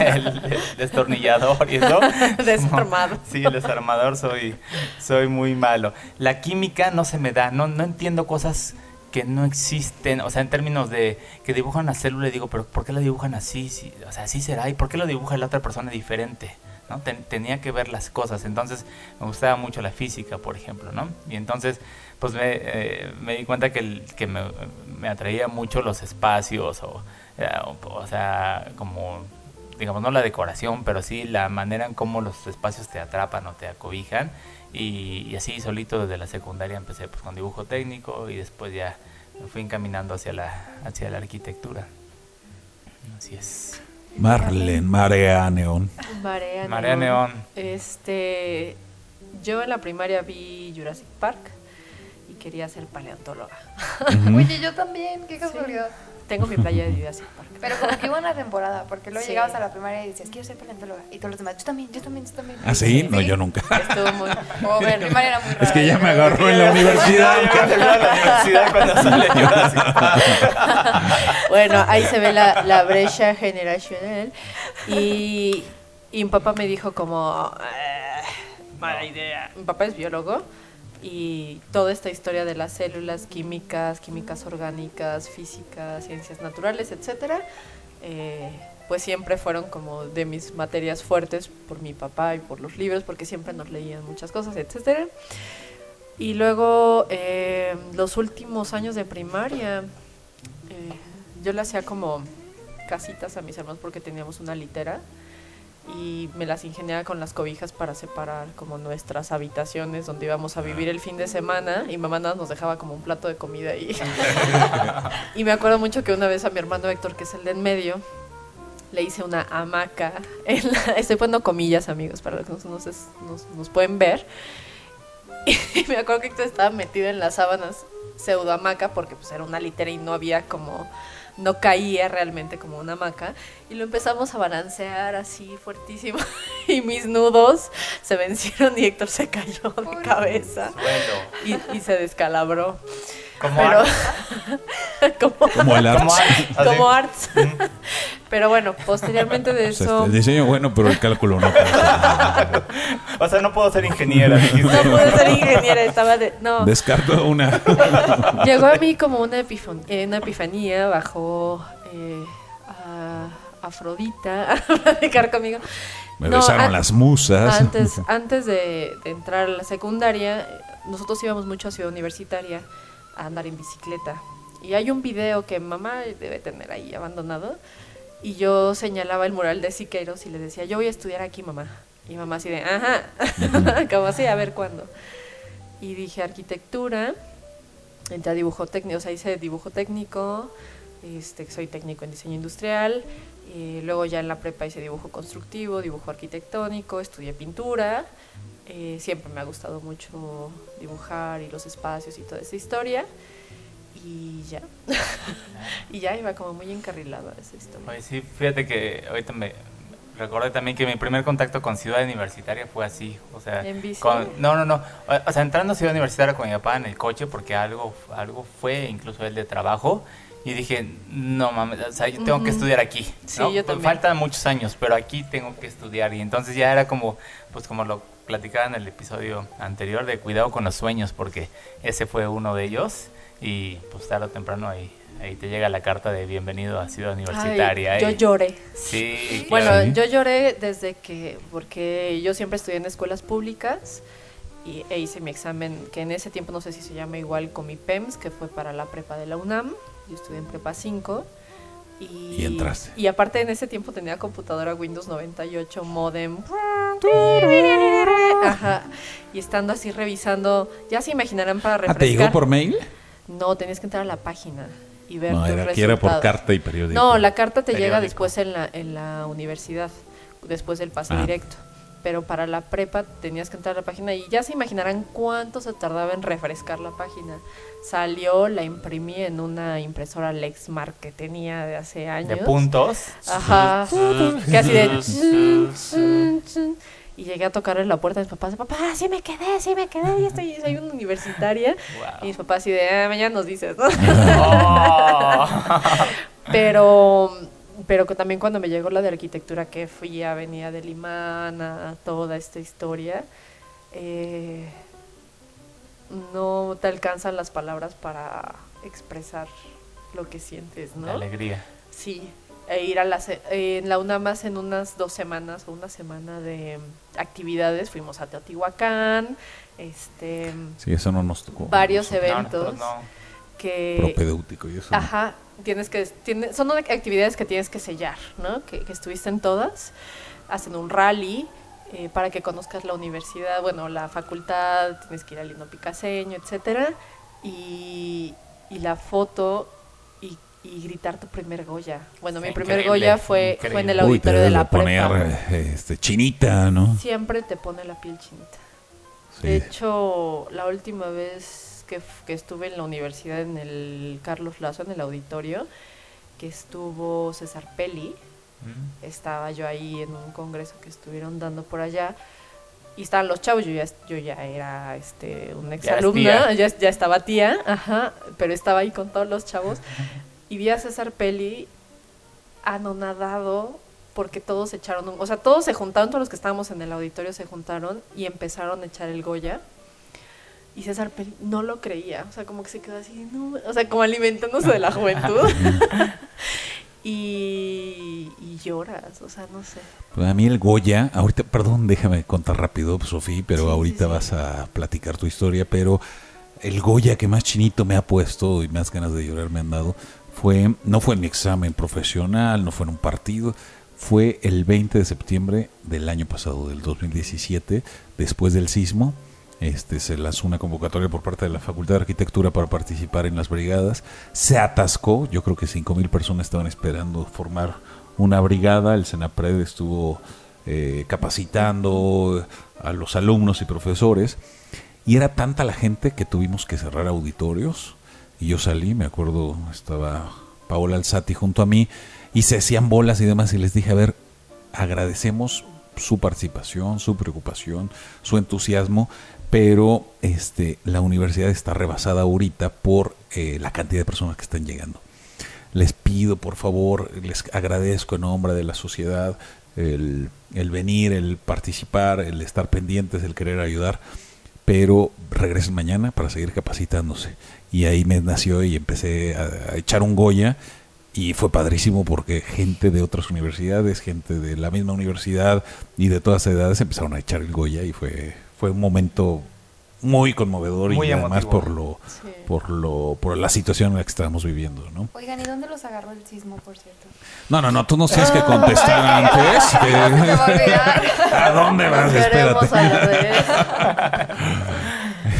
el destornillador y eso. Desarmado. Sí, el desarmador soy, soy muy malo. La química no se me da, no, no entiendo cosas que no existen, o sea, en términos de que dibujan una célula y digo, pero ¿por qué la dibujan así? Sí, o sea, así será, ¿y por qué lo dibuja la otra persona diferente? ¿No? Ten- tenía que ver las cosas, entonces me gustaba mucho la física, por ejemplo, ¿no? Y entonces, pues me, eh, me di cuenta que, el- que me, me atraía mucho los espacios, o, eh, o, o sea, como digamos, no la decoración, pero sí la manera en cómo los espacios te atrapan o te acobijan. Y, y así solito desde la secundaria empecé pues, con dibujo técnico y después ya me fui encaminando hacia la, hacia la arquitectura. Así es. Marlene, Marea Neón. Marea, Marea Neón. Este, yo en la primaria vi Jurassic Park y quería ser paleontóloga. Oye, yo también, qué casualidad. Tengo mi playa de Jurassic Park. Pero como que hubo una temporada, porque luego Sí. llegabas a la primaria y decías, quiero ser paleontóloga. Y todos los demás, yo también, yo también, yo también. ¿Ah, sí? No, yo nunca. Estuvo muy... O en primaria era muy raro. Es que ya me agarró en la universidad. la universidad cuando sale Jurassic Park. Bueno, ahí se ve la, la brecha generacional. Y, y mi papá me dijo como... "Eh, mala idea. Mi papá es biólogo y toda esta historia de las células químicas, químicas orgánicas, físicas, ciencias naturales, etcétera, eh, pues siempre fueron como de mis materias fuertes por mi papá y por los libros, porque siempre nos leían muchas cosas, etcétera. Y luego, eh, los últimos años de primaria, eh, yo le hacía como casitas a mis hermanos porque teníamos una litera y me las ingeniaba con las cobijas para separar como nuestras habitaciones donde íbamos a vivir el fin de semana y mamá nada nos dejaba como un plato de comida y y me acuerdo mucho que una vez a mi hermano Héctor que es el de en medio le hice una hamaca en la- estoy poniendo comillas amigos para los que nos, nos, nos- nos pueden ver. Y me acuerdo que Héctor estaba metido en las sábanas pseudo hamaca porque pues era una litera y no había como no caía realmente como una hamaca y lo empezamos a balancear así fuertísimo y mis nudos se vencieron y Héctor se cayó de Uy. cabeza Suelo. y, y se descalabró Como pero arte. como, Como el Como arts. como arts Pero bueno, posteriormente de O sea, eso... el diseño bueno, pero el cálculo no. O sea, no puedo ser ingeniera. dijiste. No pude ser ingeniera, estaba de... No, Descarto una. llegó a mí como una, epifon- eh, una epifanía, bajó eh, Afrodita a platicar conmigo. Me No, besaron las musas. Antes, antes de, de entrar a la secundaria, nosotros íbamos mucho a Ciudad Universitaria a andar en bicicleta. Y hay un video que mamá debe tener ahí abandonado. Y yo señalaba el mural de Siqueiros y le decía, yo voy a estudiar aquí, mamá. Y mamá así de, ajá, como así, a ver cuándo. Y dije arquitectura, entré a dibujo técnico, o sea, hice dibujo técnico, este, soy técnico en diseño industrial, y luego ya en la prepa hice dibujo constructivo, dibujo arquitectónico, estudié pintura, eh, siempre me ha gustado mucho dibujar y los espacios y toda esa historia, y ya, y ya iba como muy encarrilada esa historia. Oye, sí, fíjate que ahorita me recordé también que mi primer contacto con Ciudad Universitaria fue así, o sea, ¿En bici? con- no, no, no, o sea, entrando a Ciudad Universitaria con mi papá en el coche porque algo, algo fue, incluso el de trabajo, y dije, no mames, o sea, yo tengo que Ujú. estudiar aquí, Sí, ¿no? yo también. Faltan muchos años, pero aquí tengo que estudiar, y entonces ya era como, pues como lo platicaba en el episodio anterior de cuidado con los sueños, porque ese fue uno de ellos, y pues tarde o temprano ahí, ahí te llega la carta de bienvenido a Ciudad Universitaria. Ay, yo y- lloré. Sí, Bueno. Sí. yo lloré desde que, porque yo siempre estudié en escuelas públicas y, e hice mi examen, que en ese tiempo no sé si se llama igual con mi PEMS, que fue para la prepa de la UNAM. Yo estudié en prepa 5. Y, Y entraste. Y aparte en ese tiempo tenía computadora Windows 98, modem. Ajá. Y estando así revisando, ya se imaginarán para Ah, refrescar. ¿te llegó por mail? No, tenías que entrar a la página y ver No, tus era, por carta y periódico. No, la carta te llega después en la, en la universidad, después del pase Ah. directo. Pero para la prepa tenías que entrar a la página y ya se imaginarán cuánto se tardaba en refrescar la página. Salió, la imprimí en una impresora Lexmark que tenía de hace años. de puntos. Ajá. Así de... Y llegué a tocarle la puerta a mis papás. Papá, sí me quedé, sí me quedé. Y estoy, soy una universitaria. Wow. Y mis papás así de, ah, mañana nos dices, ¿no? Oh. pero pero que también cuando me llegó la de arquitectura que fui a Avenida del Imán a toda esta historia eh, no te alcanzan las palabras para expresar lo que sientes La no alegría. sí e ir a la se- eh, en la UNAMAS en unas dos semanas o una semana de actividades fuimos a Teotihuacán este Sí, eso no nos tocó. varios No, eventos no. Que Propedéutico y eso. Ajá, tienes que, tiene, son actividades que tienes que sellar, ¿no? Que, que estuviste en todas, hacen un rally eh, para que conozcas la universidad, bueno, la facultad, tienes que ir al himno picaseño, etcétera, y, y la foto y, y gritar tu primer Goya. Bueno, mi primer Goya fue, fue en el Uy, te auditorio de debes la poner prepa. este, chinita, ¿no? Siempre te pone la piel chinita. Sí. De hecho, la última vez que, estuve en la universidad, en el Carlos Lazo, en el auditorio, que estuvo César Pelli, Mm. estaba yo ahí en un congreso que estuvieron dando por allá, y estaban los chavos, yo ya, yo ya era este, una exalumna, ya, ya estaba tía, ajá, pero estaba ahí con todos los chavos, y vi a César Pelli anonadado porque todos echaron un, o sea, todos se juntaron, todos los que estábamos en el auditorio se juntaron y empezaron a echar el Goya. Y César Pelli no lo creía, o sea, como que se quedó así, no, o sea, como alimentándose de la juventud. y, y lloras, o sea, no sé. Pues a mí el Goya, ahorita, perdón, déjame contar rápido, Sofía, pero Sí, sí, ahorita sí. vas a platicar tu historia, pero el Goya que más chinito me ha puesto y más ganas de llorar me han dado fue, no fue en mi examen profesional, no fue en un partido, fue el 20 de septiembre del año pasado, del 2017, después del sismo. Este, se lanzó una convocatoria por parte de la Facultad de Arquitectura para participar en las brigadas. Se atascó, yo creo que 5.000 personas estaban esperando formar una brigada. El Senapred estuvo eh, capacitando a los alumnos y profesores. Y era tanta la gente que tuvimos que cerrar auditorios. Y yo salí, me acuerdo, estaba Paola Alzati junto a mí y se hacían bolas y demás. Y les dije, a ver, agradecemos su participación, su preocupación, su entusiasmo, pero este, la universidad está rebasada ahorita por eh, la cantidad de personas que están llegando. les pido por favor, les agradezco en nombre de la sociedad el, el venir, el participar, el estar pendientes, el querer ayudar, pero regresen mañana para seguir capacitándose. Y ahí me nació y empecé a, a echar un Goya y fue padrísimo porque gente de otras universidades, gente de la misma universidad y de todas edades empezaron a echar el Goya y fue, fue un momento muy conmovedor Muy y además emotivo. por lo Sí. por lo por la situación en la que estábamos viviendo, ¿no? Oigan, ¿y dónde los agarró el sismo, por cierto? No, no, no, tú no tienes que contestar antes. Va a que- olvidar. ¿A dónde vas? Espérate.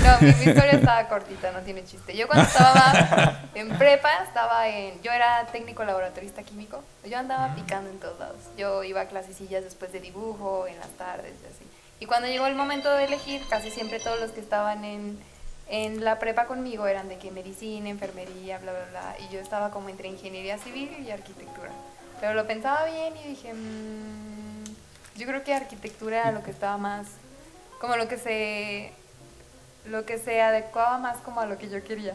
No, mi, mi historia estaba cortita, no tiene chiste. Yo cuando estaba en prepa, estaba en... Yo era técnico laboratorista químico. Yo andaba picando en todos lados. Yo iba a clasecillas después de dibujo, en las tardes y así. Y cuando llegó el momento de elegir, casi siempre todos los que estaban en, en la prepa conmigo eran de que medicina, enfermería, bla, bla, bla. Y yo estaba como entre ingeniería civil y arquitectura. Pero lo pensaba bien y dije, "Mm, yo creo que arquitectura era lo que estaba más, como lo que se lo que se adecuaba más como a lo que yo quería.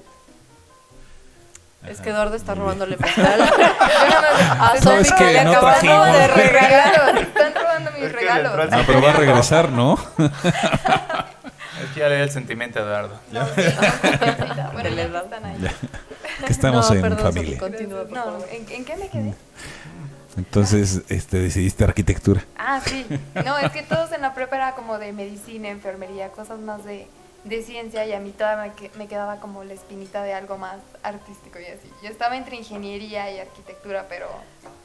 Es que Eduardo está robándole no me- A se Sofi están que le no acabamos trajimos. de regalar. están robando mis Es regalos. No, pero va a regresar, ¿no? Es que ya le di el sentimiento a Eduardo. No, no, bueno, helado. están ahí. Que estamos No, en perdón, familia. Continúa, por No, favor. ¿en, en qué me quedé? Entonces, este decidiste arquitectura. Ah, sí. No, es que todos en la prepa era como de medicina, enfermería, cosas más de, de ciencia y a mí todavía me, que- me quedaba como la espinita de algo más artístico y así. Yo estaba entre ingeniería y arquitectura, pero...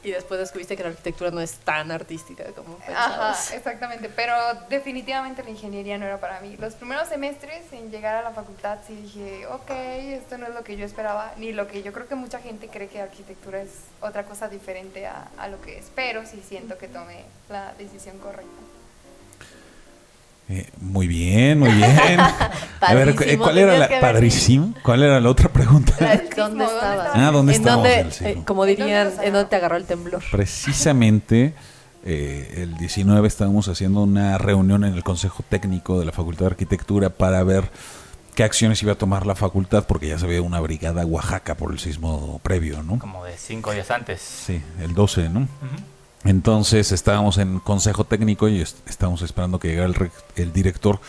Y después descubriste que la arquitectura no es tan artística como Ajá, pensabas. exactamente, pero definitivamente la ingeniería no era para mí. Los primeros semestres en llegar a la facultad sí dije, ok, esto no es lo que yo esperaba, ni lo que yo creo que mucha gente cree que arquitectura es otra cosa diferente a, a lo que es, pero sí siento que tomé la decisión correcta. Eh, muy bien, muy bien. A ver, eh, Padrísimo, ¿cuál era la padrísimo? ¿Cuál era la otra pregunta? ¿Dónde ¿dónde estabas? estabas? Ah, ¿dónde sismo? eh, como ¿En dónde dirían, en dónde te agarró el temblor? Precisamente eh, el 19 estábamos haciendo una reunión en el Consejo Técnico de la Facultad de Arquitectura para ver qué acciones iba a tomar la facultad, porque ya se había una brigada a Oaxaca por el sismo previo, ¿no? Como de cinco días antes. Sí, el 12, ¿no? Ujú. Entonces estábamos en consejo técnico y est- estábamos esperando que llegara el, el director.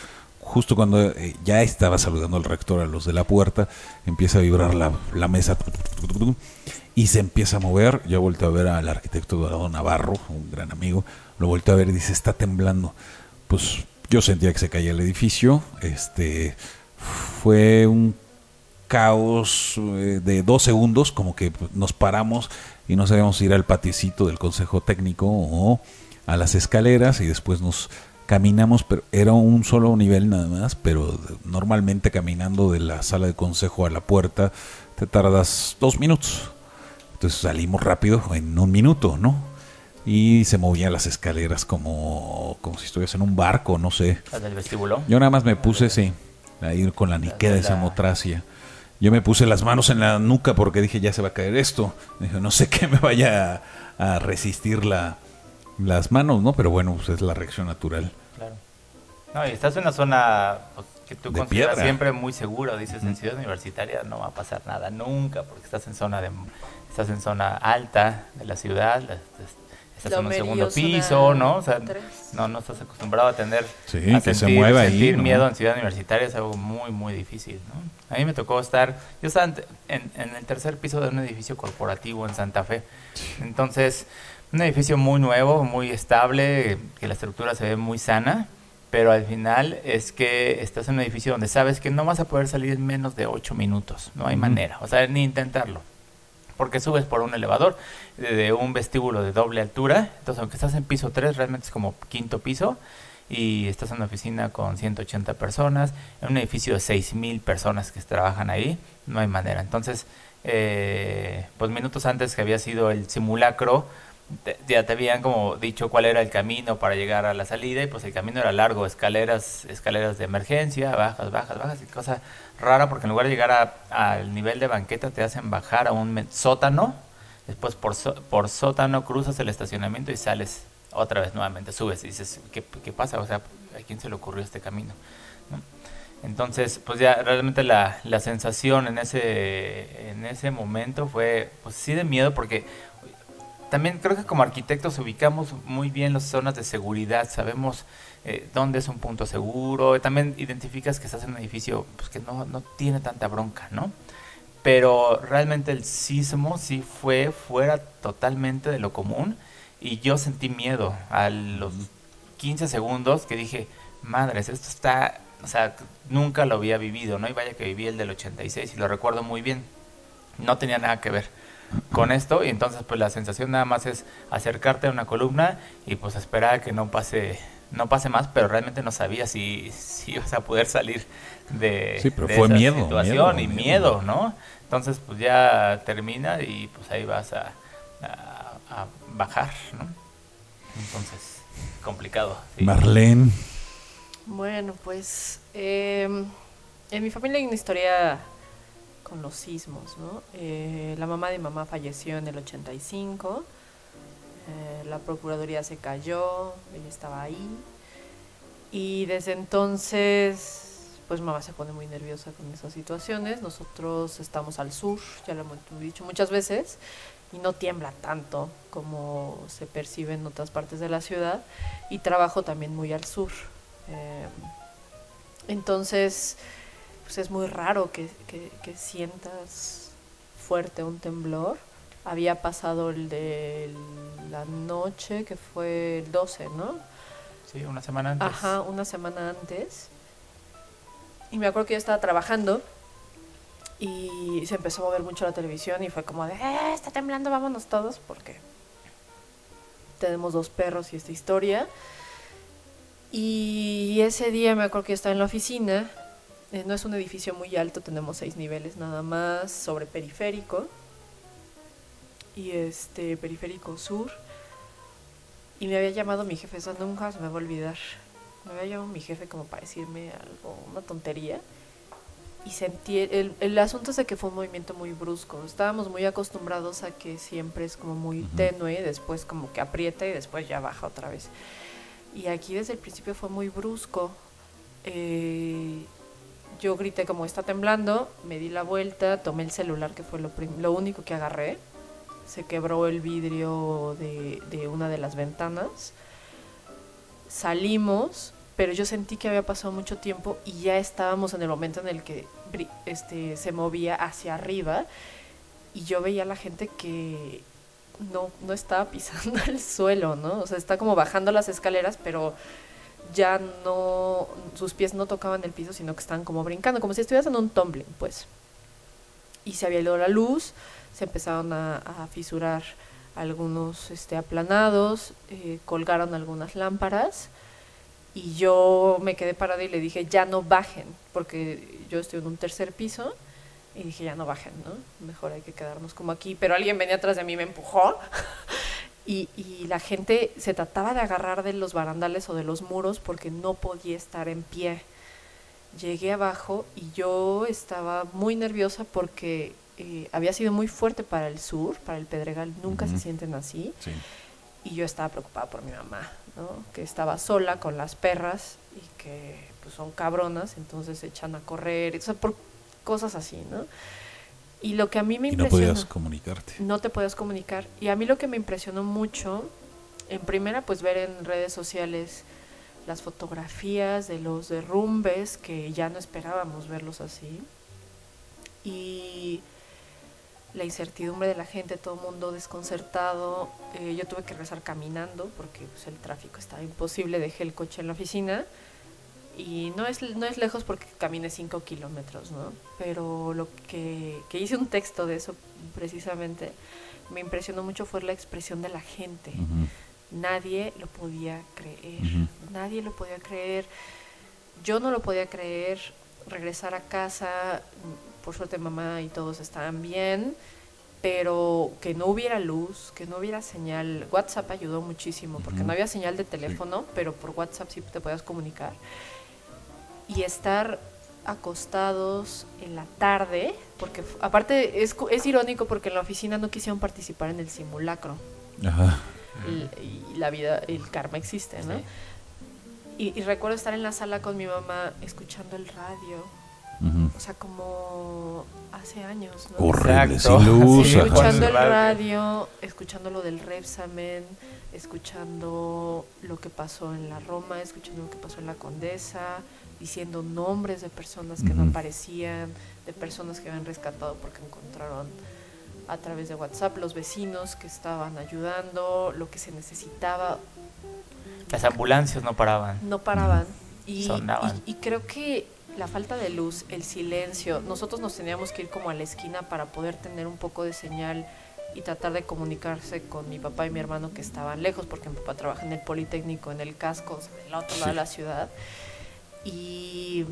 Justo cuando eh, ya estaba saludando al rector a los de la puerta, empieza a vibrar la, mesa y se empieza a mover. Yo volteo a ver al arquitecto Eduardo Navarro, un gran amigo, lo volteo a ver y dice, está temblando. Pues yo sentía que se caía el edificio. Este fue un caos eh, de dos segundos, como que nos paramos y no sabíamos ir al patiecito del consejo técnico o a las escaleras y después nos caminamos, pero era un solo nivel nada más, pero normalmente caminando de la sala de consejo a la puerta te tardas dos minutos. Entonces salimos rápido en un minuto, ¿no? Y se movían las escaleras como, como si estuvieras en un barco, no sé. Las del vestíbulo. Yo nada más me puse, sí, a ir con la niquea de la- Samotracia. Yo me puse las manos en la nuca porque dije, ya se va a caer esto. Dije, no sé qué me vaya a, a resistir la, las manos, ¿no? Pero bueno, pues es la reacción natural. Claro. No, y estás en una zona pues, que tú De consideras piedra. siempre muy segura. Dices, en ciudad universitaria no va a pasar nada nunca, porque estás en zona de estás en zona alta de la ciudad, la- estás en un segundo piso, ¿no? O sea, no, no estás acostumbrado a tener Sí, a que se sentir, mueva ahí, sentir ¿no? miedo en ciudad universitaria es algo muy, muy difícil, ¿no? A mí me tocó estar, yo estaba en, en- en el tercer piso de un edificio corporativo en Santa Fe, entonces un edificio muy nuevo, muy estable, que la estructura se ve muy sana, pero al final es que estás en un edificio donde sabes que no vas a poder salir en menos de ocho minutos, no hay manera, o sea, ni intentarlo porque subes por un elevador de, un vestíbulo de doble altura. Entonces, aunque estás en piso 3, realmente es como quinto piso. Y estás en una oficina con 180 personas, en un edificio de 6.000 personas que trabajan ahí. No hay manera. Entonces, eh, pues minutos antes que había sido el simulacro, ya te habían como dicho cuál era el camino para llegar a la salida y pues el camino era largo, escaleras, escaleras de emergencia, bajas, bajas, bajas y cosa rara porque en lugar de llegar al nivel de banqueta te hacen bajar a un sótano, después por, só- por sótano cruzas el estacionamiento y sales otra vez nuevamente, subes y dices, ¿qué, qué pasa? O sea, ¿a quién se le ocurrió este camino? ¿No? Entonces, pues ya realmente la, la sensación en ese, en ese momento fue, pues sí de miedo, porque también creo que como arquitectos ubicamos muy bien las zonas de seguridad, sabemos eh, dónde es un punto seguro, también identificas que estás en un edificio pues, que no, no tiene tanta bronca, ¿no? Pero realmente el sismo sí fue fuera totalmente de lo común y yo sentí miedo a los 15 segundos que dije, madres, esto está o sea, nunca lo había vivido, ¿no? Y vaya que viví el del 86 y lo recuerdo muy bien. No tenía nada que ver con esto y entonces pues la sensación nada más es acercarte a una columna y pues esperar que no pase no pase más, pero realmente no sabía si, si ibas a poder salir de, sí, pero fue miedo, situación y miedo, ¿no? Entonces pues ya termina y pues ahí vas a, a, bajar, ¿no? Entonces, complicado. Marlene. Bueno, pues em, en mi familia hay una historia con los sismos, ¿no? Eh, la mamá de mi mamá falleció en el 85, eh, la procuraduría se cayó, ella estaba ahí, y desde entonces, pues mamá se pone muy nerviosa con esas situaciones. Nosotros estamos al sur, ya lo hemos dicho muchas veces, y no tiembla tanto como se percibe en otras partes de la ciudad, y trabajo también muy al sur. Eh, entonces, pues es muy raro que, sientas fuerte un temblor. Había pasado el de la noche, que fue el 12, ¿no? Sí, una semana antes. Ajá, una semana antes. Y me acuerdo que yo estaba trabajando y se empezó a mover mucho la televisión y fue como de, eh, está temblando, vámonos todos, porque tenemos dos perros y esta historia. Y ese día me acuerdo que estaba en la oficina. Eh, no es un edificio muy alto, tenemos seis niveles nada más, sobre periférico. Y este, periférico sur. Y me había llamado mi jefe, eso nunca se me va a olvidar. Me había llamado mi jefe como para decirme algo, una tontería. Y sentí, el, el asunto es de que fue un movimiento muy brusco. Estábamos muy acostumbrados a que siempre es como muy tenue, después como que aprieta y después ya baja otra vez. Y aquí desde el principio fue muy brusco. Eh, yo grité como está temblando, me di la vuelta, tomé el celular que fue lo, lo único que agarré. Se quebró el vidrio de, de una de las ventanas. Salimos, pero yo sentí que había pasado mucho tiempo y ya estábamos en el momento en el que este, se movía hacia arriba y yo veía a la gente que no, no estaba pisando el suelo, ¿no? O sea, está como bajando las escaleras, pero ya no, sus pies no tocaban el piso, sino que estaban como brincando, como si estuvieras en un tumbling, pues. Y se había ido la luz, se empezaron a, fisurar algunos este, aplanados, eh, colgaron algunas lámparas y yo me quedé parada y le dije, ya no bajen, porque yo estoy en un tercer piso y dije, ya no bajen, ¿no? Mejor hay que quedarnos como aquí. Pero alguien venía atrás de mí y me empujó. y, y la gente se trataba de agarrar de los barandales o de los muros porque no podía estar en pie. Llegué abajo y yo estaba muy nerviosa porque eh, había sido muy fuerte para el sur, para el Pedregal, nunca se sienten así. Y yo estaba preocupada por mi mamá, ¿no? que estaba sola con las perras y que pues, son cabronas, entonces se echan a correr. O sea, por cosas así, ¿no? Y lo que a mí me impresionó... no podías comunicarte. No te podías comunicar. Y a mí lo que me impresionó mucho, en primera, pues ver en redes sociales las fotografías de los derrumbes, que ya no esperábamos verlos así. Y la incertidumbre de la gente, todo el mundo desconcertado. Eh, yo tuve que rezar caminando porque pues, el tráfico estaba imposible. Dejé el coche en la oficina y no es, no es lejos porque caminé 5 kilómetros, ¿no? Pero lo que, que, hice un texto de eso precisamente, me impresionó mucho fue la expresión de la gente. Nadie lo podía creer, nadie lo podía creer. Yo no lo podía creer, regresar a casa, por suerte mamá y todos estaban bien, pero que no hubiera luz, que no hubiera señal. WhatsApp ayudó muchísimo, porque no había señal de teléfono, pero por WhatsApp sí te podías comunicar y estar acostados en la tarde, porque aparte es, es irónico porque en la oficina no quisieron participar en el simulacro. Ajá. Y, la vida, el karma existe, ¿no? Y, y recuerdo estar en la sala con mi mamá escuchando el radio. O sea, como hace años, ¿no? Horrible, Exacto. sin luz. Sí, ajá. escuchando el Radio. escuchando lo del Repsamen, escuchando lo que pasó en la Roma, escuchando lo que pasó en la Condesa, diciendo nombres de personas que no aparecían, de personas que habían rescatado porque encontraron a través de WhatsApp, los vecinos que estaban ayudando, lo que se necesitaba, Las ambulancias no paraban. no paraban. Y- y creo que la falta de luz, el silencio, nosotros nos teníamos que ir como a la esquina para poder tener un poco de señal y tratar de comunicarse con mi papá y mi hermano que estaban lejos, porque mi papá trabaja en el Politécnico, en el casco, o sea, en el otro lado de la ciudad. Y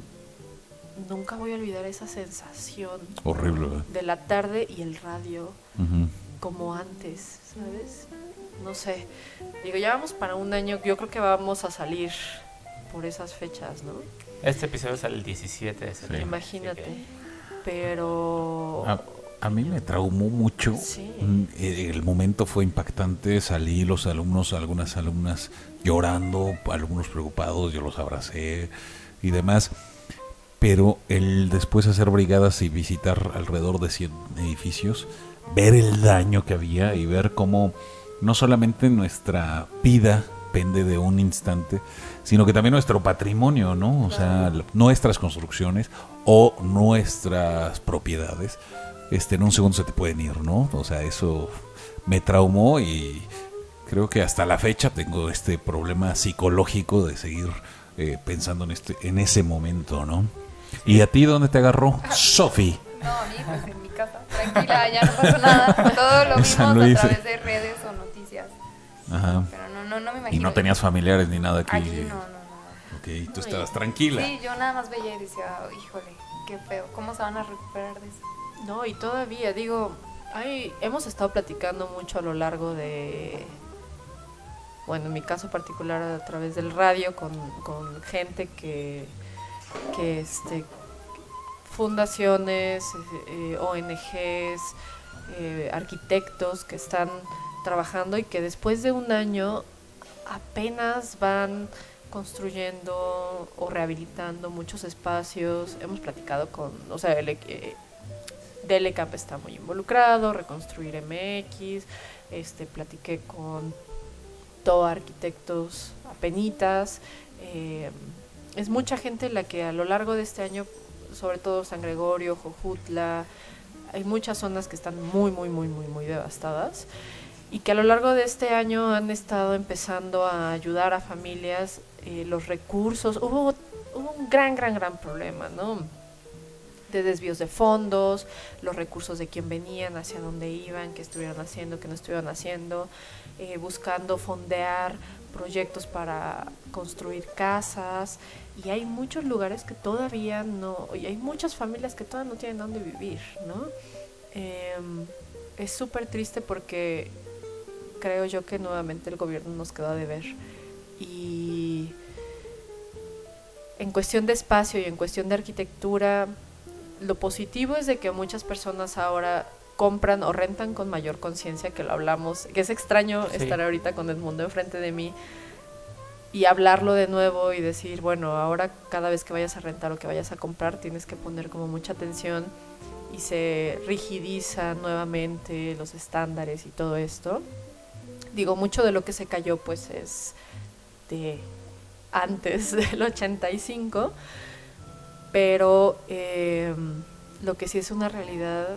nunca voy a olvidar esa sensación Horrible, de la tarde y el radio como antes, ¿sabes? No sé. Digo, ya vamos para un año, yo creo que vamos a salir por esas fechas, ¿no? Este episodio sale el 17 de septiembre. Imagínate. Pero... A, a mí me traumó mucho. Sí. Mm, eh, El momento fue impactante. Salí los alumnos, algunas alumnas llorando, algunos preocupados, yo los abracé y demás. Pero el después hacer brigadas y visitar alrededor de 100 edificios, ver el daño que había y ver cómo no solamente nuestra vida pende de un instante, sino que también nuestro patrimonio, ¿no? O sea, nuestras construcciones o nuestras propiedades, este, en un segundo se te pueden ir, ¿no? O sea, eso me traumó y creo que hasta la fecha tengo este problema psicológico de seguir eh, pensando en este, en ese momento, ¿no? ¿Y a ti dónde te agarró? Sofi. No, a mí, pues en mi casa. Tranquila, ya no pasó nada. Todo lo vimos a través de redes o noticias. Ajá. Pero no, no, no me Y imagino. no tenías familiares ni nada aquí. Aquí no, no, no. Ok, tú estabas tranquila. Sí, yo nada más veía y decía, "Oh, híjole, qué feo. ¿Cómo se van a recuperar de eso? No, y todavía, digo, hay, hemos estado platicando mucho a lo largo de, bueno, en mi caso particular a través del radio con, con gente que, que este, fundaciones, eh, ONGs, eh, arquitectos que están trabajando y que después de un año apenas van construyendo o rehabilitando muchos espacios. Hemos platicado con, o sea, el, eh, está muy involucrado, Reconstruir MX, este, platiqué con TOA Arquitectos Apenitas. eh, es mucha gente la que a lo largo de este año, sobre todo San Gregorio, Jojutla, hay muchas zonas que están muy, muy, muy, muy, muy devastadas y que a lo largo de este año han estado empezando a ayudar a familias, eh, los recursos, hubo, hubo un gran, gran, gran problema, ¿no? De desvíos de fondos, los recursos de quién venían, hacia dónde iban, qué estuvieron haciendo, qué no estuvieron haciendo, eh, buscando fondear proyectos para construir casas y hay muchos lugares que todavía no, y hay muchas familias que todavía no tienen dónde vivir, ¿no? Em, es súper triste porque creo yo que nuevamente el gobierno nos quedó a deber. Y en cuestión de espacio y en cuestión de arquitectura, lo positivo es de que muchas personas ahora compran o rentan con mayor conciencia, que lo hablamos, que es extraño Sí. estar ahorita con el mundo enfrente de mí y hablarlo de nuevo y decir, bueno, ahora cada vez que vayas a rentar o que vayas a comprar tienes que poner como mucha atención y se rigidiza nuevamente los estándares y todo esto. Digo, mucho de lo que se cayó pues es de antes del 85, pero eh, lo que sí es una realidad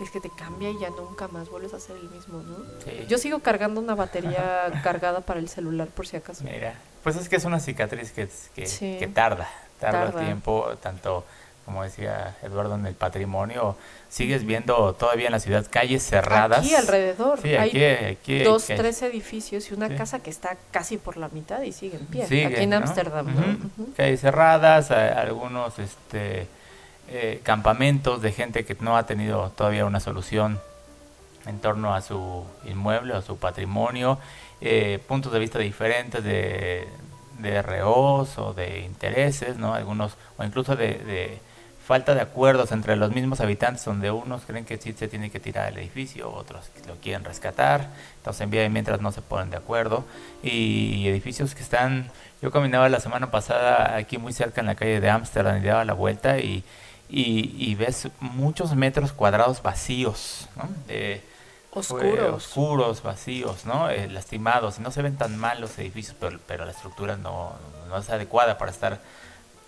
es que te cambia y ya nunca más vuelves a ser el mismo, ¿no? Sí. Yo sigo cargando una batería cargada para el celular por si acaso. Mira, pues es que es una cicatriz que, que, Sí. que tarda, tarda, Tarda. tiempo, tanto como decía Eduardo en el patrimonio, sigues viendo todavía en la ciudad calles cerradas. Aquí alrededor Sí, hay aquí, aquí dos, tres edificios y una Sí. casa que está casi por la mitad y sigue en pie. Sigue, aquí en ¿no? Ámsterdam. Calles cerradas, a- algunos este, eh, campamentos de gente que no ha tenido todavía una solución en torno a su inmueble o su patrimonio, eh, puntos de vista diferentes de, de ROs o de intereses, ¿no? Algunos, o incluso de, de falta de acuerdos entre los mismos habitantes, donde unos creen que sí se tiene que tirar el edificio, otros lo quieren rescatar, entonces en vía mientras no se ponen de acuerdo, y edificios que están, yo caminaba la semana pasada aquí muy cerca en la calle de Ámsterdam y daba la vuelta y, y, ves muchos metros cuadrados vacíos, ¿no? oscuros. oscuros, vacíos, ¿no? Eh, lastimados, y no se ven tan mal los edificios, pero, pero la estructura no, no es adecuada para estar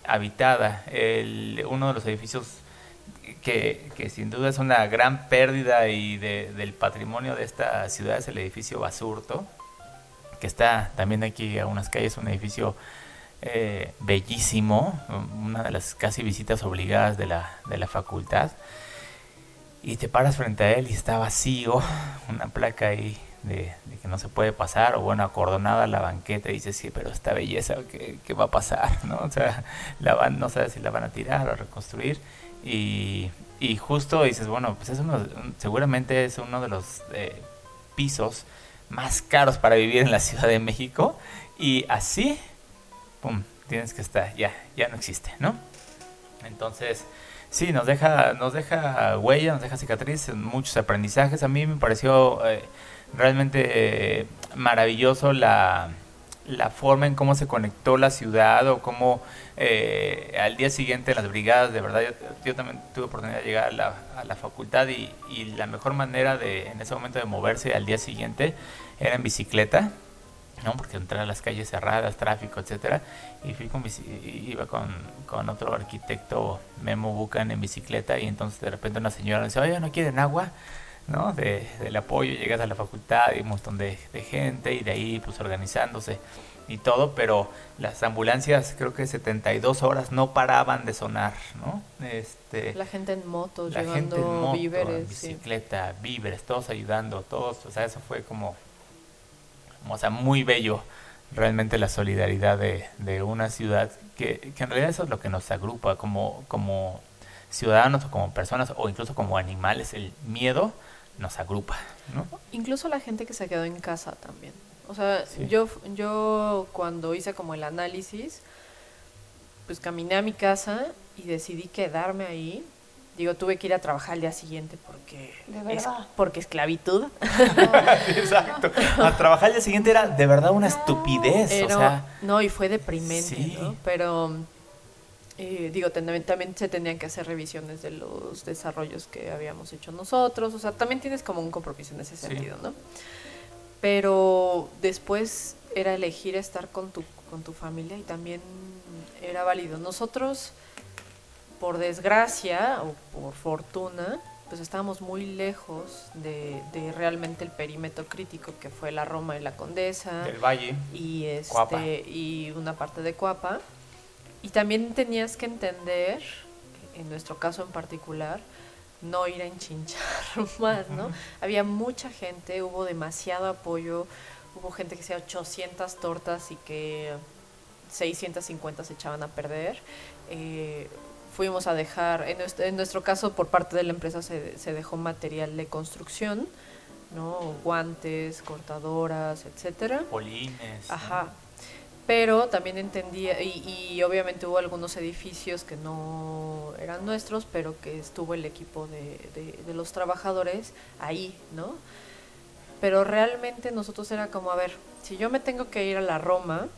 habitada. El, uno de los edificios que, que, sin duda es una gran pérdida y de, del patrimonio de esta ciudad es el edificio Basurto, que está también aquí a unas calles, un edificio eh, bellísimo, una de las casi visitas obligadas de la, de la facultad. Y te paras frente a él y está vacío, una placa ahí de, que no se puede pasar, o bueno, acordonada la banqueta, y dices, sí, pero esta belleza, ¿qué, va a pasar? ¿no? O sea, la van, no sabes si la van a tirar o a reconstruir, y, y justo dices, bueno, pues es uno, seguramente es uno de los eh, pisos más caros para vivir en la Ciudad de México, y así, pum, tienes que estar, ya, ya no existe, ¿no? Entonces, sí, nos deja, nos deja huella, nos deja cicatriz, muchos aprendizajes. A mí me pareció eh, realmente eh, maravilloso la, la forma en cómo se conectó la ciudad o cómo eh, al día siguiente las brigadas, de verdad, yo, también tuve oportunidad de llegar a la, a la facultad y, y, la mejor manera de en ese momento de moverse al día siguiente era en bicicleta, ¿no? porque entrar a las calles cerradas, tráfico, etcétera, y fui con iba con, con, otro arquitecto, Memo Bucan, en bicicleta, y entonces de repente una señora me dice, oye, ¿no quieren agua? ¿No? De, del apoyo, llegas a la facultad y un montón de, gente y de ahí pues organizándose y todo, pero las ambulancias creo que 72 horas no paraban de sonar, ¿no? Este, la gente en moto, la gente en moto, víveres, bicicleta, víveres, todos ayudando, todos, o sea, eso fue como, o sea, muy bello realmente la solidaridad de, de una ciudad que, que en realidad eso es lo que nos agrupa como, como ciudadanos o como personas o incluso como animales, el miedo nos agrupa, ¿no? Incluso la gente que se quedó en casa también. O sea, yo, yo cuando hice como el análisis, pues caminé a mi casa y decidí quedarme ahí. Digo, tuve que ir a trabajar al día siguiente porque es, porque esclavitud. Exacto. A trabajar al día siguiente era de verdad una estupidez. o sea, no, y fue deprimente, ¿no? Pero eh, digo, también, se tenían que hacer revisiones de los desarrollos que habíamos hecho nosotros, o sea, también tienes como un compromiso en ese sentido, ¿no? Pero después era elegir estar con tu, con tu familia y también era válido. Nosotros, por desgracia o por fortuna, pues estábamos muy lejos de, de, realmente el perímetro crítico que fue la Roma y la Condesa. Del Valle. Y, este, y una parte de Cuapa. Y también tenías que entender, en nuestro caso en particular, no ir a enchinchar más, ¿no? Había mucha gente, hubo demasiado apoyo, hubo gente que hacía 800 tortas y que 650 se echaban a perder. Eh, fuimos a dejar, en nuestro, en nuestro, caso por parte de la empresa se, se dejó material de construcción, ¿no? Guantes, cortadoras, etcétera. Polines. Ajá pero también entendía, y, obviamente hubo algunos edificios que no eran nuestros, pero que estuvo el equipo de, de, los trabajadores ahí, ¿no? Pero realmente nosotros era como, a ver, si yo me tengo que ir a la Roma,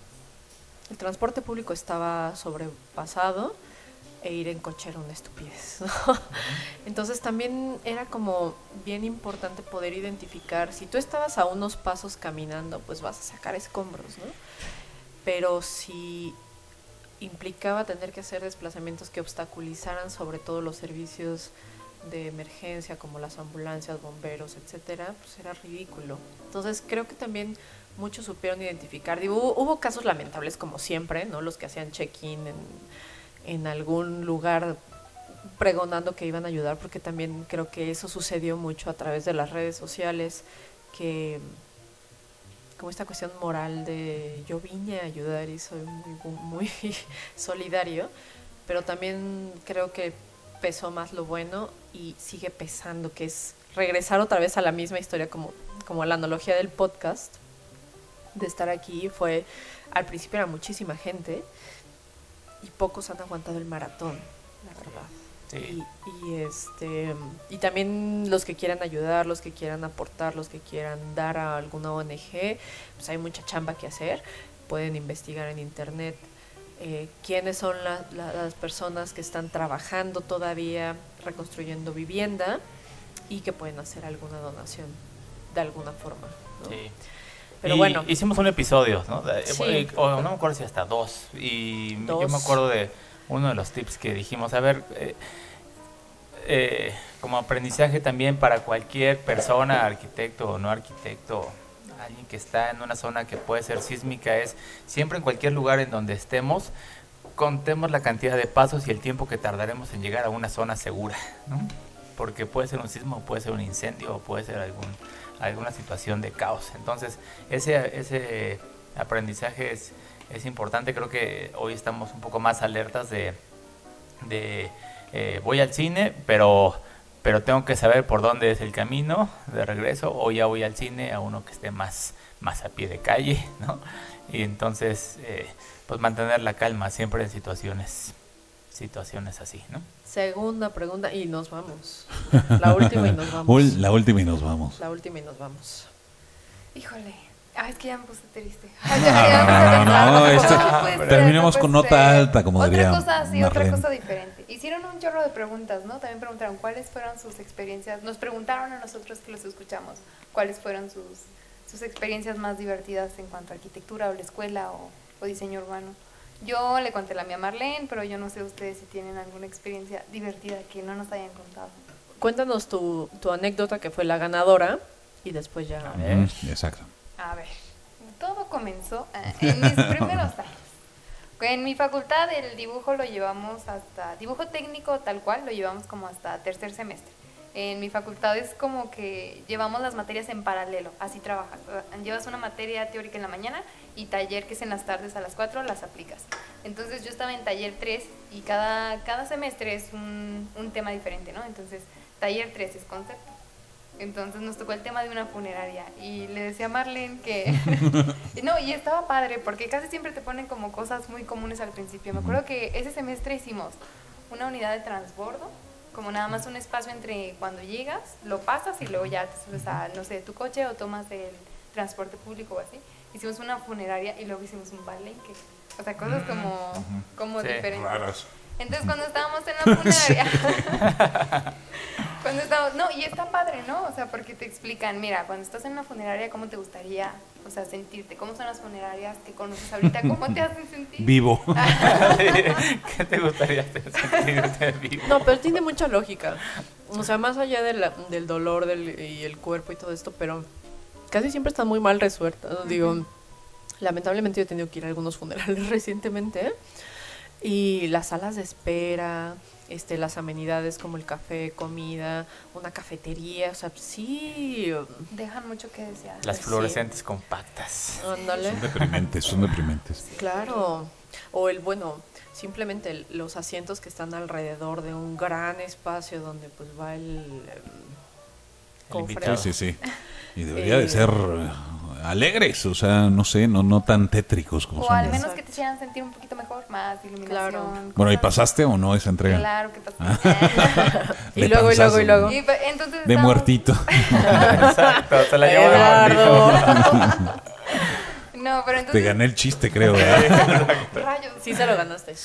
el transporte público estaba sobrepasado e ir en coche era una estupidez. ¿no? Entonces también era como bien importante poder identificar, si tú estabas a unos pasos caminando, pues vas a sacar escombros, ¿no? Pero si implicaba tener que hacer desplazamientos que obstaculizaran sobre todo los servicios de emergencia como las ambulancias, bomberos, etcétera, pues era ridículo. Entonces creo que también muchos supieron identificar. Hubo, casos lamentables como siempre, ¿no? Los que hacían check-in en, en algún lugar pregonando que iban a ayudar, porque también creo que eso sucedió mucho a través de las redes sociales, que como esta cuestión moral de yo vine a ayudar y soy muy, muy solidario, pero también creo que pesó más lo bueno y sigue pesando, que es regresar otra vez a la misma historia como, como la analogía del podcast, de estar aquí, fue, al principio era muchísima gente y pocos han aguantado el maratón, la verdad. Sí. Y, y, este y también los que quieran ayudar, los que quieran aportar, los que quieran dar a alguna ONG, pues hay mucha chamba que hacer. Pueden investigar en internet eh, quiénes son la- la- las personas que están trabajando todavía reconstruyendo vivienda y que pueden hacer alguna donación de alguna forma. ¿no? Sí. Pero Y bueno. Hicimos un episodio, ¿no? Sí. eh, o no me acuerdo si hasta dos. Y yo me acuerdo de uno de los tips que dijimos. A ver, eh, eh, como aprendizaje también para cualquier persona, arquitecto o no arquitecto, alguien que está en una zona que puede ser sísmica, es siempre en cualquier lugar en donde estemos, contemos la cantidad de pasos y el tiempo que tardaremos en llegar a una zona segura, ¿no? Porque puede ser un sismo, puede ser un incendio, puede ser algún, alguna situación de caos. Entonces, ese, ese aprendizaje es, es importante. Creo que hoy estamos un poco más alertas de, de eh, voy al cine, pero, pero tengo que saber por dónde es el camino de regreso, o ya voy al cine a uno que esté más, más a pie de calle, ¿no? Y entonces, eh, pues mantener la calma siempre en situaciones, situaciones así, ¿no? Segunda pregunta y nos vamos. La última y nos vamos. La última y nos vamos. La última y nos vamos. Híjole. Ah, es que ya me puse triste. No, no, no, terminemos con nota ser. alta, como otra diría cosa, sí, otra cosa diferente. Hicieron un chorro de preguntas, ¿no? También preguntaron cuáles fueron sus experiencias. Nos preguntaron a nosotros que los escuchamos cuáles fueron sus, sus experiencias más divertidas en cuanto a arquitectura o la escuela o, o diseño urbano. Yo le conté la mía a Marlene, pero yo no sé ustedes si tienen alguna experiencia divertida que no nos hayan contado. Cuéntanos tu, tu anécdota que fue la ganadora y después ya. A ver. Mm, Exacto. A ver, todo comenzó eh, en mis primeros años. En mi facultad el dibujo lo llevamos hasta, dibujo técnico tal cual, lo llevamos como hasta tercer semestre. En mi facultad es como que llevamos las materias en paralelo, así trabajas. Llevas una materia teórica en la mañana y taller que es en las tardes a las 4 las aplicas. Entonces yo estaba en taller 3 y cada, cada semestre es un, un tema diferente, ¿no? Entonces taller 3 es concepto. Entonces nos tocó el tema de una funeraria y le decía a Marlene que... no, y estaba padre porque casi siempre te ponen como cosas muy comunes al principio. Me acuerdo que ese semestre hicimos una unidad de transbordo, como nada más un espacio entre cuando llegas, lo pasas y luego ya te subes a, no sé, tu coche o tomas el transporte público o así. Hicimos una funeraria y luego hicimos un palenque. O sea, cosas como, como Sí. diferentes. Entonces cuando estábamos en la funeraria, cuando estábamos, no, y está padre, ¿no? O sea, porque te explican, mira, cuando estás en una funeraria, ¿cómo te gustaría, o sea, sentirte? ¿Cómo son las funerarias que conoces ahorita? ¿Cómo te hacen sentir? Vivo. ¿Qué te gustaría sentirte vivo? No, pero tiene mucha lógica. O sea, más allá de la- del dolor del, y el cuerpo y todo esto, pero casi siempre están muy mal resueltas. Digo, lamentablemente yo he tenido que ir a algunos funerales recientemente y las salas de espera, este, las amenidades como el café, comida, una cafetería, o sea, sí, Dejan mucho que desear. Las Sí. fluorescentes compactas. ándale. Son deprimentes, son deprimentes. Claro. O el, bueno, simplemente el- los asientos que están alrededor de un gran espacio donde pues va el... em, cofre. invitado. Sí, sí, sí. Y debería Eh, de ser alegres, o sea, no sé, no, no tan tétricos como O son. al menos que te hicieran sentir un poquito mejor, más iluminación. Claro. Bueno, ¿y pasaste o no esa entrega? Claro que pasó. Y De luego, y luego, panzazo. y luego. Y entonces De estábamos- muertito. Exacto, se la llevó de Eduardo. mordida. No, pero Te entonces... gané el chiste, creo, ¿verdad? Rayos. Sí se lo ganaste.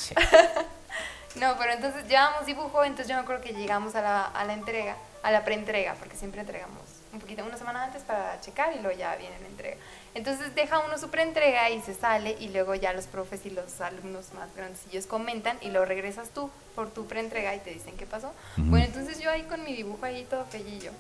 No, pero entonces llevamos dibujo, entonces yo me acuerdo que llegamos a la, a la entrega, a la preentrega, porque siempre entregamos un poquito, una semana antes para checar y luego ya viene la entrega. Entonces deja uno su preentrega y se sale y luego ya los profes y los alumnos más grandecillos comentan y lo regresas tú por tu preentrega y te dicen qué pasó. Bueno, entonces yo ahí con mi dibujo ahí todo fellillo.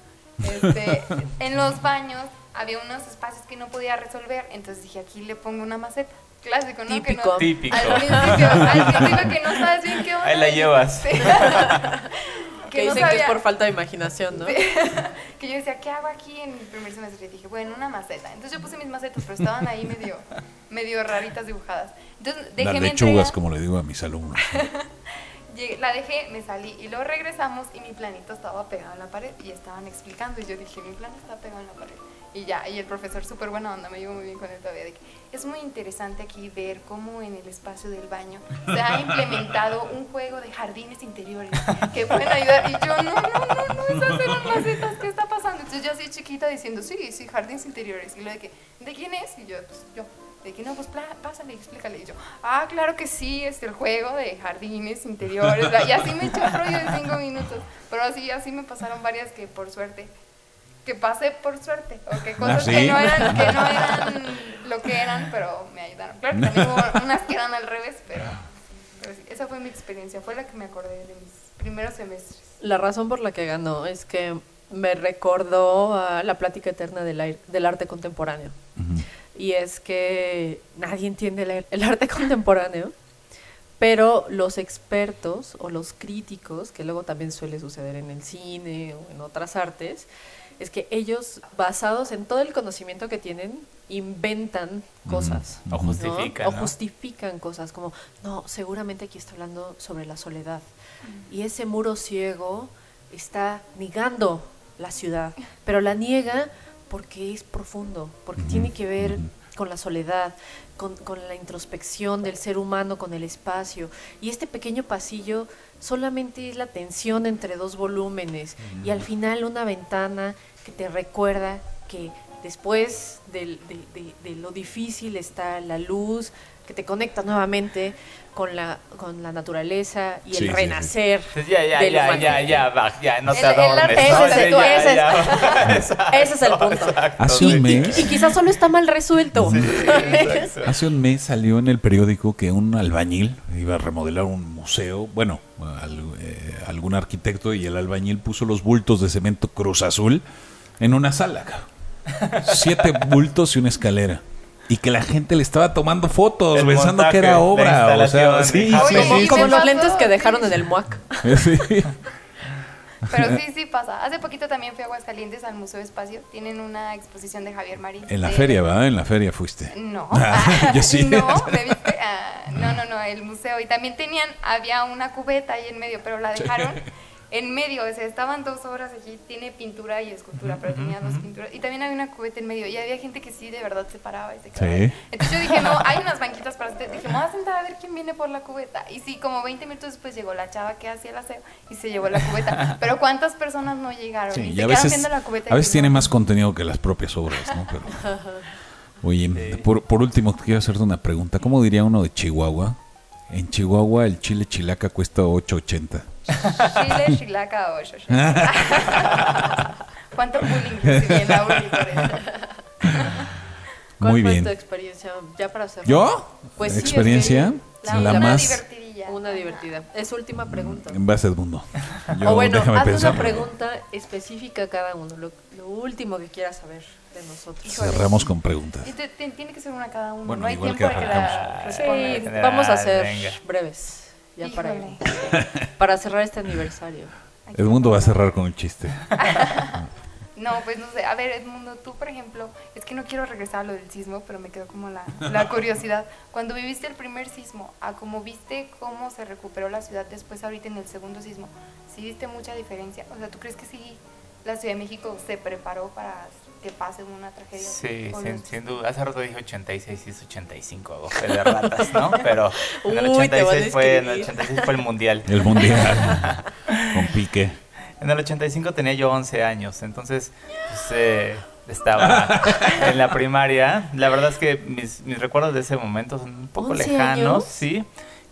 Este, en los baños había unos espacios que no podía resolver, entonces dije aquí le pongo una maceta. Clásico, ¿no? Que Típico. no- Típico. Al principio, al principio que no sabes bien qué onda. Ahí la llevas. Sí. Que no dicen que es por falta de imaginación, ¿no? que yo decía, ¿qué hago aquí en mi primer semestre? Y dije, bueno, una maceta. Entonces yo puse mis macetas, pero estaban ahí medio, medio raritas dibujadas. Entonces dejé Las lechugas, como le digo a mis alumnos. llegué- la dejé, me salí y luego regresamos y mi planito estaba pegado en la pared y estaban explicando y yo dije, mi plan está pegado en la pared. Y ya, y el profesor súper buena onda, me llevo muy bien con él todavía. De es muy interesante aquí ver cómo en el espacio del baño se ha implementado un juego de jardines interiores que pueden ayudar. Y yo, no, no, no, no, esas eran macetas, ¿qué está pasando? Entonces yo así chiquita diciendo, sí, sí, jardines interiores. Y lo de que, ¿de quién es? Y yo, pues yo. De que no, pues pásale, explícale. Y yo, ah, claro que sí, es el juego de jardines interiores. Y así me echó un rollo de cinco minutos. Pero así, así me pasaron varias que por suerte, que pasé por suerte. O que cosas ¿sí? que, no eran, que no eran lo que eran, pero me ayudaron. Claro que también hubo unas que eran al revés, pero, pero sí, esa fue mi experiencia. Fue la que me acordé de mis primeros semestres. La razón por la que ganó es que me recordó a la plática eterna del, del arte contemporáneo. Ujú. Y es que nadie entiende el, el arte contemporáneo, pero los expertos o los críticos, que luego también suele suceder en el cine o en otras artes, es que ellos, basados en todo el conocimiento que tienen, inventan cosas. O justifican. O ¿no? justifican cosas como, no, seguramente aquí está hablando sobre la soledad. Y ese muro ciego está negando la ciudad, pero la niega porque es profundo, porque tiene que ver con la soledad, con, con la introspección del ser humano, con el espacio. Y este pequeño pasillo solamente es la tensión entre dos volúmenes y al final una ventana que te recuerda que después de- de lo difícil está la luz, que te conecta nuevamente con la, con la naturaleza y Sí, el sí. renacer. Ya, ya, del ya, humano. ya, ya, va, ya, no te El- el adormes. ese es el- ya, ese es- ya. Exacto, ese es el punto. exacto, Hace un Y, mes. y- y quizás solo está mal resuelto. Hace un mes salió en el periódico que un albañil iba a remodelar un museo, bueno, al- eh, algún arquitecto y el albañil puso los bultos de cemento Cruz Azul en una sala. Siete bultos y una escalera. Y que la gente le estaba tomando fotos El pensando montaje, que era obra. O sea, sí, sí, como sí, como los lentes que dejaron en el MUAC. sí. Pero sí, sí pasa. Hace poquito también fui a Aguascalientes al Museo Espacio. Tienen una exposición de Javier Marín. En la de- feria, ¿verdad? En la feria fuiste. No. Ah, yo sí. No, ¿me viste? Ah, no, no, no, el museo. Y también tenían, había una cubeta ahí en medio, pero la dejaron en medio. O sea, estaban dos horas allí. Tiene pintura y escultura, pero tenía dos pinturas. Y también había una cubeta en medio. Y había gente que sí, de verdad, se paraba y se quedaba. Sí. Entonces yo dije, no, hay unas banquitas para usted. Dije, me voy a sentar a ver quién viene por la cubeta. Y sí, como 20 minutos después llegó la chava que hacía el aseo y se llevó la cubeta. Pero ¿cuántas personas no llegaron? Sí, y a veces, la cubeta. a veces tiene no. más contenido que las propias obras, ¿no? Pero, oye, Sí. por, por último, quiero hacerte una pregunta. ¿Cómo diría uno de Chihuahua? En Chihuahua el chile chilaca cuesta 8.80. Chile, chilaca, ocho. ¿Cuánto bullying recibí en la uni por eso? ¿Cuál Muy fue bien. tu experiencia? Ya para cerrar. ¿Yo? Pues sí, ¿Experiencia? es La, La una más- divertidilla. Una divertida. Es última pregunta. En base Edmundo. Yo, o bueno, haz pensar. una pregunta específica a cada uno. Lo, lo último que quieras saber de nosotros. Híjole. Cerramos con preguntas. Y te- te- tiene que ser una cada uno. Bueno, no hay igual tiempo que para que la arrancamos. Sí, vamos a ser Venga. breves. Ya para, cerrar este aniversario. Edmundo va a cerrar con el chiste. No, pues no sé. A ver, Edmundo, tú, por ejemplo, es que no quiero regresar a lo del sismo, pero me quedó como la, la curiosidad. Cuando viviste el primer sismo, a como viste cómo se recuperó la ciudad después ahorita en el segundo sismo, ¿sí viste mucha diferencia? O sea, ¿tú crees que sí la Ciudad de México se preparó para que pase una tragedia? Sí, ¿O sin, sin duda. Hace rato dije 86 y es 85, hago fe de ratas, ¿no? Pero en el Uy, te van a 86 fue, en el escribir. 86 fue el mundial. El mundial. con pique. En el 85 tenía yo 11 años, entonces pues, eh, estaba en la primaria. La verdad es que mis, mis recuerdos de ese momento son un poco 11 lejanos, años. sí.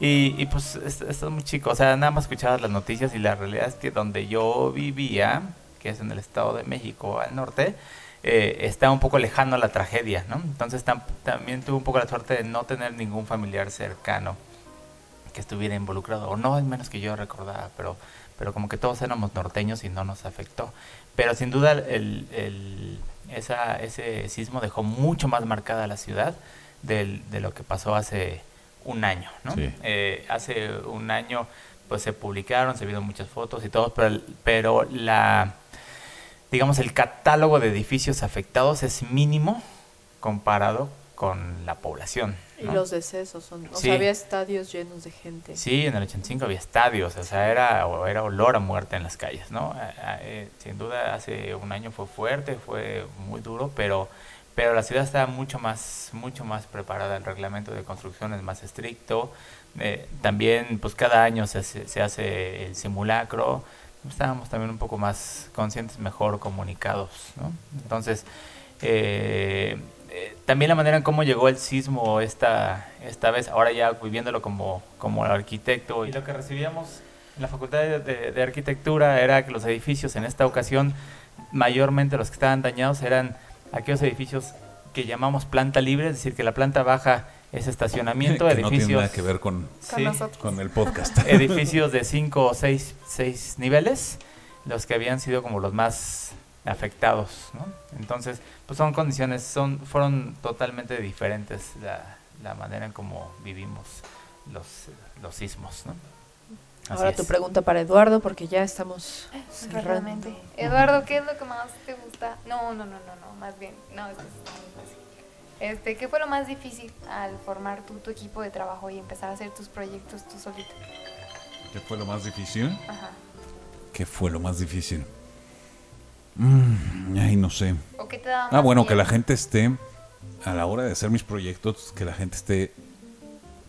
Y, y, pues es- estás muy chico, o sea, nada más escuchabas las noticias y la realidad es que donde yo vivía, que es en el Estado de México al norte, eh, está un poco lejano a la tragedia, ¿no? Entonces tam- también tuve un poco la suerte de no tener ningún familiar cercano que estuviera involucrado, o no al menos que yo recordaba, pero, pero como que todos éramos norteños y no nos afectó. Pero sin duda el, el- esa, ese sismo dejó mucho más marcada la ciudad del- de lo que pasó hace un año, ¿no? Sí. Eh, hace un año pues se publicaron, se vieron muchas fotos y todo, pero, pero la, digamos, el catálogo de edificios afectados es mínimo comparado con la población. Y los decesos son. O Sí. sea, había estadios llenos de gente. Sí, en el 85 había estadios, o sea, era, era olor a muerte en las calles, ¿no? Eh, eh, sin duda, hace un año fue fuerte, fue muy duro, pero, pero la ciudad estaba mucho más, mucho más preparada, el reglamento de construcción es más estricto, eh, también, pues cada año se hace, se hace el simulacro, estábamos también un poco más conscientes, mejor comunicados, ¿no? Entonces, eh, eh, también la manera en cómo llegó el sismo esta, esta vez, ahora ya viviéndolo como, como arquitecto, y lo que recibíamos en la Facultad de, Arquitectura era que los edificios en esta ocasión, mayormente los que estaban dañados, eran aquellos edificios que llamamos planta libre, es decir, que la planta baja es estacionamiento, que no tiene edificios... nada que ver con, Sí, con el podcast. edificios de cinco o seis, seis niveles, los que habían sido como los más afectados, ¿no? Entonces, pues son condiciones, son, fueron totalmente diferentes la, la manera en cómo vivimos los, los sismos, ¿no? Así Ahora es. tu pregunta para Eduardo, porque ya estamos cerrando. Rápidamente. Eduardo, ¿qué es lo que más te gusta? No, no, no, no, no, más bien. No, esto es muy fácil. Este, ¿Qué fue lo más difícil al formar tu, tu equipo de trabajo y empezar a hacer tus proyectos tú solito? ¿Qué fue lo más difícil? Ajá. ¿Qué fue lo más difícil? Mm, ay, no sé. ¿O qué te daba Ah, bueno, que la gente esté, a la hora de hacer mis proyectos, que la gente esté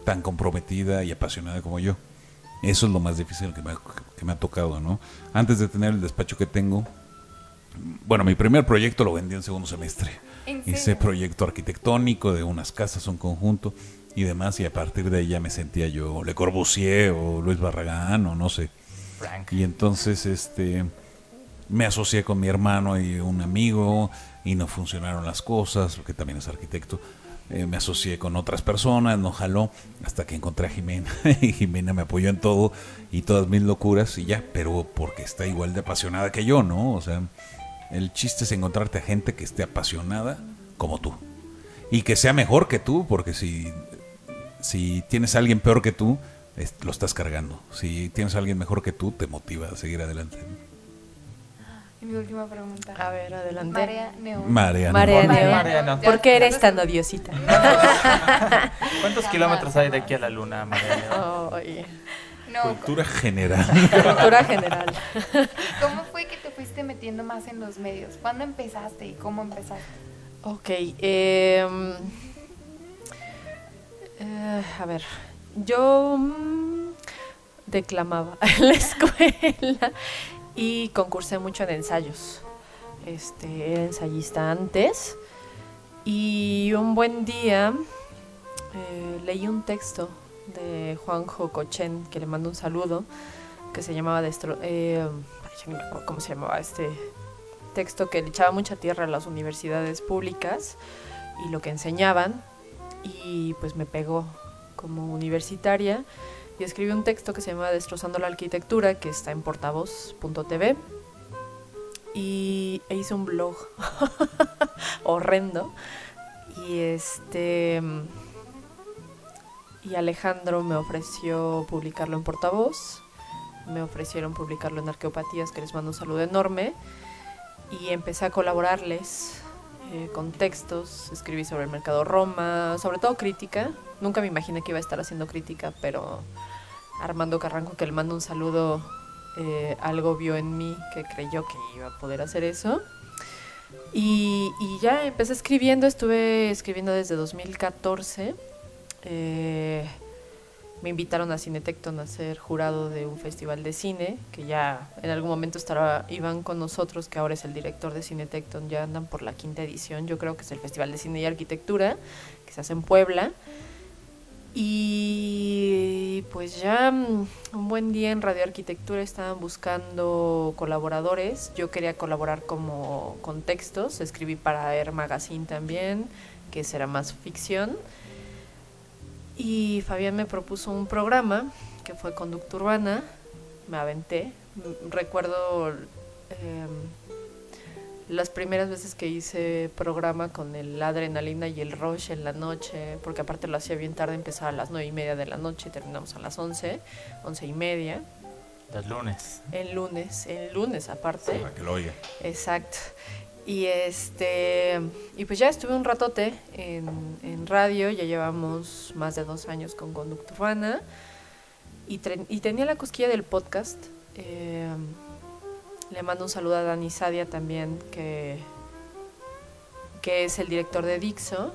tan comprometida y apasionada como yo. Eso es lo más difícil que me, ha, que me ha tocado, ¿no? Antes de tener el despacho que tengo, bueno, mi primer proyecto lo vendí en segundo semestre. ¿En Hice proyecto arquitectónico de unas casas, un conjunto y demás, y a partir de ahí ya me sentía yo Le Corbusier o Luis Barragán o no sé. Frank. Y entonces este me asocié con mi hermano y un amigo y no funcionaron las cosas, porque también es arquitecto. Eh, me asocié con otras personas, no jaló, hasta que encontré a Jimena. y Jimena me apoyó en todo y todas mis locuras y ya, pero porque está igual de apasionada que yo, ¿no? O sea, el chiste es encontrarte a gente que esté apasionada como tú. Y que sea mejor que tú, porque si, si tienes a alguien peor que tú, es- lo estás cargando. Si tienes a alguien mejor que tú, te motiva a seguir adelante. Y mi última pregunta. A ver, adelante. Marea Neón. Neón. Neón. ¿Por qué eres tan odiosita? ¿Cuántos kilómetros hay de aquí a la luna, María No, Cultura general. cultura general. ¿cómo fue que te fuiste metiendo más en los medios? ¿Cuándo empezaste y cómo empezaste? Ok, em, eh, a ver, yo mm, declamaba en la escuela y concursé mucho en ensayos. Este, era ensayista antes y un buen día eh, leí un texto de Juanjo Cochen, que le mando un saludo, que se llamaba Destro eh, cómo se llamaba este texto que le echaba mucha tierra a las universidades públicas y lo que enseñaban y pues me pegó como universitaria y escribí un texto que se llama Destrozando la Arquitectura que está en portavoz.tv y e hice un blog horrendo. Y este y Alejandro me ofreció publicarlo en portavoz me ofrecieron publicarlo en Arqueopatías que les mando un saludo enorme y empecé a colaborarles eh, con textos, escribí sobre el mercado Roma, sobre todo crítica. Nunca me imaginé que iba a estar haciendo crítica, pero Armando Carranco, que le mando un saludo, eh, algo vio en mí que creyó que iba a poder hacer eso. Y, ya empecé escribiendo, estuve escribiendo desde 2014. Eh, me invitaron a Cinetecton a ser jurado de un festival de cine, que ya en algún momento estará Iván con nosotros, que ahora es el director de Cinetecton, ya andan por la quinta edición, yo creo que es el Festival de Cine y Arquitectura, que se hace en Puebla. Y pues ya mm, un buen día en Radio Arquitectura estaban buscando colaboradores. Yo quería colaborar como con textos, escribí para Air Magazine también, que será más ficción. Y Fabián me propuso un programa que fue Conducta Urbana. Me aventé. Recuerdo em, las primeras veces que hice programa con el adrenalina y el rush en la noche, porque aparte lo hacía bien tarde, empezaba a las nueve y media de la noche y terminamos a las once, once y media. Los lunes. El lunes, el lunes aparte. Para que lo oiga. Exacto. Y este y pues ya estuve un ratote en, en radio, ya llevamos más de dos años con Conducta Urbana y, y tenía la cosquilla del podcast. Eh, le mando un saludo a Dani Sadia también, que, que es el director de Dixo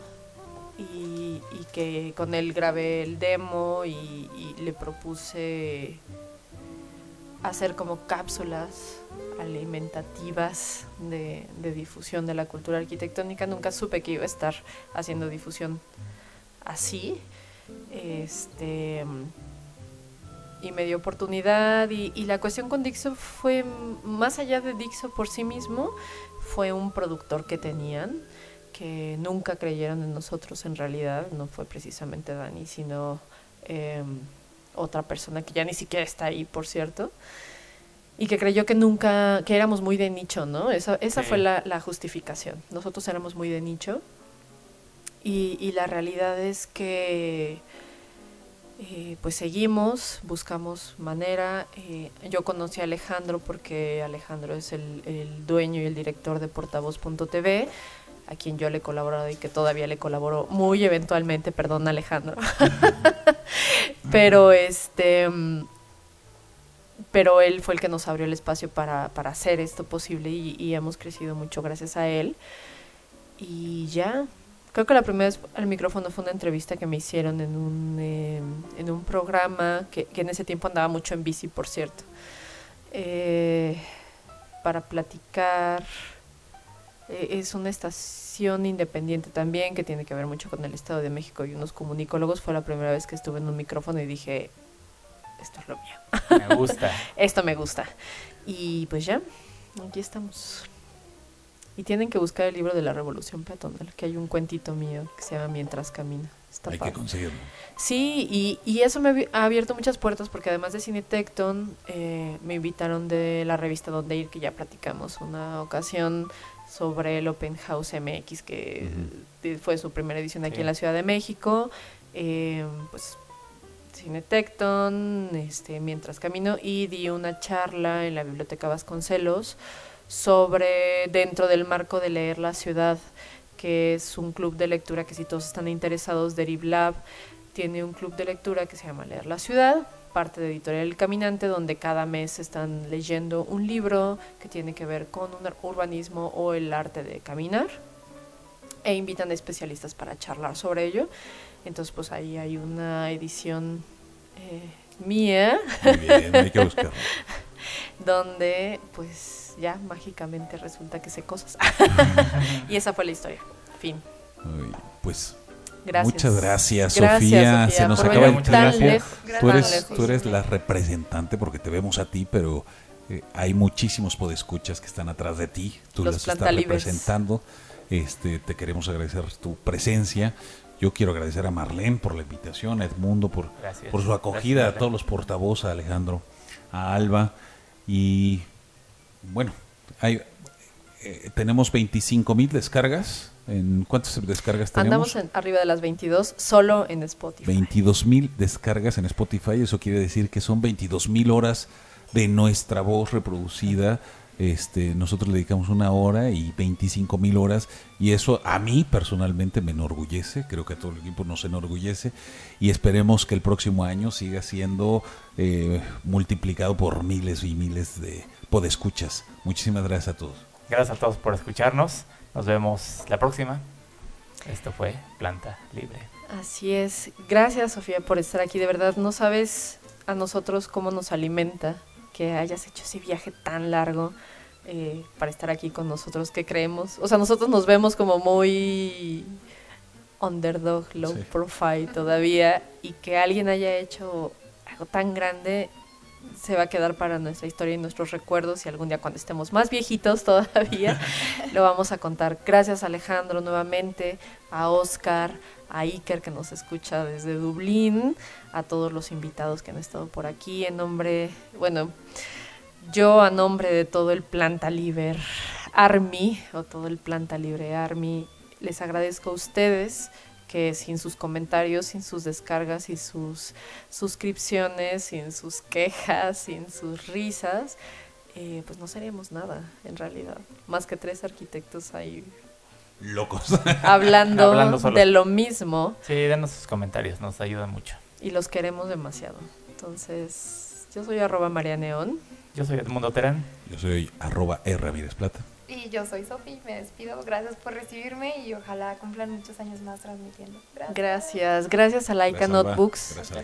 y, y que con él grabé el demo y le propuse hacer como cápsulas alimentativas de, difusión de la cultura arquitectónica. Nunca supe que iba a estar haciendo difusión así. Este y me dio oportunidad y, la cuestión con Dixo fue más allá de Dixo por sí mismo, fue un productor que tenían que nunca creyeron en nosotros en realidad, no fue precisamente Dani, sino em, otra persona que ya ni siquiera está ahí, por cierto, y que creyó que nunca, que éramos muy de nicho, ¿no? Esa, esa Sí. fue la, la justificación. Nosotros éramos muy de nicho y, y la realidad es que eh, pues seguimos, buscamos manera. eh, yo conocí a Alejandro porque Alejandro es el, el dueño y el director de portavoz.tv, a quien yo le he colaborado y que todavía le colaboro muy eventualmente, perdón Alejandro. pero este mm, pero él fue el que nos abrió el espacio para, para hacer esto posible y, hemos crecido mucho gracias a él. Y ya, creo que la primera vez al micrófono fue una entrevista que me hicieron en un, eh, en un programa que, que en ese tiempo andaba mucho en bici, por cierto, eh, para platicar. Eh, es una estación independiente también que tiene que ver mucho con el Estado de México y unos comunicólogos. Fue la primera vez que estuve en un micrófono y dije, esto es lo mío Me gusta. esto me gusta. Y pues ya, aquí estamos. Y tienen que buscar el libro de la Revolución Peatonal, que hay un cuentito mío que se llama Mientras Camina. Está Hay que conseguirlo. Sí, y, y eso me ha abierto muchas puertas porque además de Cine Tecton, eh, me invitaron de la revista Donde Ir, que ya platicamos una ocasión sobre el Open House MX, que fue su primera edición aquí Sí. en la Ciudad de México. Eh, pues Cine Tecton, este, mientras camino, y di una charla en la Biblioteca Vasconcelos sobre dentro del marco de leer la ciudad, que es un club de lectura que si todos están interesados, Deriv Lab tiene un club de lectura que se llama Leer la ciudad, parte de Editorial El Caminante, donde cada mes están leyendo un libro que tiene que ver con un urbanismo o el arte de caminar e invitan a especialistas para charlar sobre ello. Entonces, pues ahí hay una edición eh, mía Muy bien, hay que buscarlo. donde pues ya mágicamente resulta que sé cosas. y esa fue la historia. Fin. Pues Gracias. muchas gracias, Gracias, Sofía. Se nos acaba el tiempo. lejos, Tú eres, tú eres la representante porque te vemos a ti, pero eh, hay muchísimos podescuchas que están atrás de ti. Tú Los las estás representando. Este, te queremos agradecer tu presencia. Yo quiero agradecer a Marlene por la invitación, a Edmundo por, Gracias. por su acogida, Gracias, a todos los portavoces, a Alejandro, a Alba. Y bueno, hay, eh, tenemos 25 mil descargas. ¿En ¿Cuántas descargas tenemos? Andamos en- arriba de las 22 solo en Spotify. 22 mil descargas en Spotify, eso quiere decir que son 22 mil horas de nuestra voz reproducida. Este, nosotros le dedicamos una hora y 25 mil horas y eso a mí personalmente me enorgullece, creo que a todo el equipo nos enorgullece y esperemos que el próximo año siga siendo eh, multiplicado por miles y miles de podescuchas. Muchísimas gracias a todos. Gracias a todos por escucharnos. Nos vemos la próxima. Esto fue Planta Libre. Así es. Gracias, Sofía, por estar aquí. De verdad, no sabes a nosotros cómo nos alimenta que hayas hecho ese viaje tan largo eh, para estar aquí con nosotros, que creemos. O sea, nosotros nos vemos como muy underdog, low Sí. profile todavía, y que alguien haya hecho algo tan grande se va a quedar para nuestra historia y nuestros recuerdos y algún día cuando estemos más viejitos todavía lo vamos a contar. Gracias Alejandro nuevamente, a Oscar, a Iker que nos escucha desde Dublín, a todos los invitados que han estado por aquí en nombre, bueno, yo a nombre de todo el Planta Libre Army o todo el Planta Libre Army les agradezco a ustedes que sin sus comentarios, sin sus descargas, sin sus suscripciones, sin sus quejas, sin sus risas, eh, pues no seríamos nada, en realidad. Más que tres arquitectos ahí Locos. hablando, de lo mismo Sí, denos sus comentarios, nos ayuda mucho. y los queremos demasiado. Entonces, yo soy arroba María Neón. Yo soy Edmundo Terán. Yo soy arroba R. Ramírez Plata. Y yo soy Sofi, me despido. Gracias por recibirme y ojalá cumplan muchos años más transmitiendo. Gracias. Gracias, gracias a Laika. Notebooks. Gracias.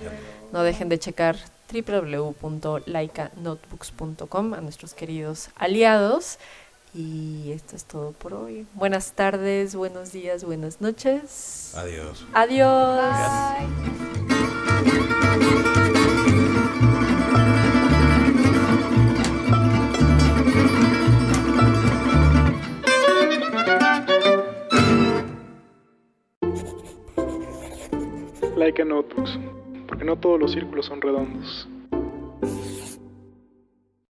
No dejen de checar www.laikanotebooks.com a nuestros queridos aliados. Y esto es todo por hoy. Buenas tardes, buenos días, buenas noches. Adiós. Adiós. Bye. Laika Notebooks, porque no todos los círculos son redondos.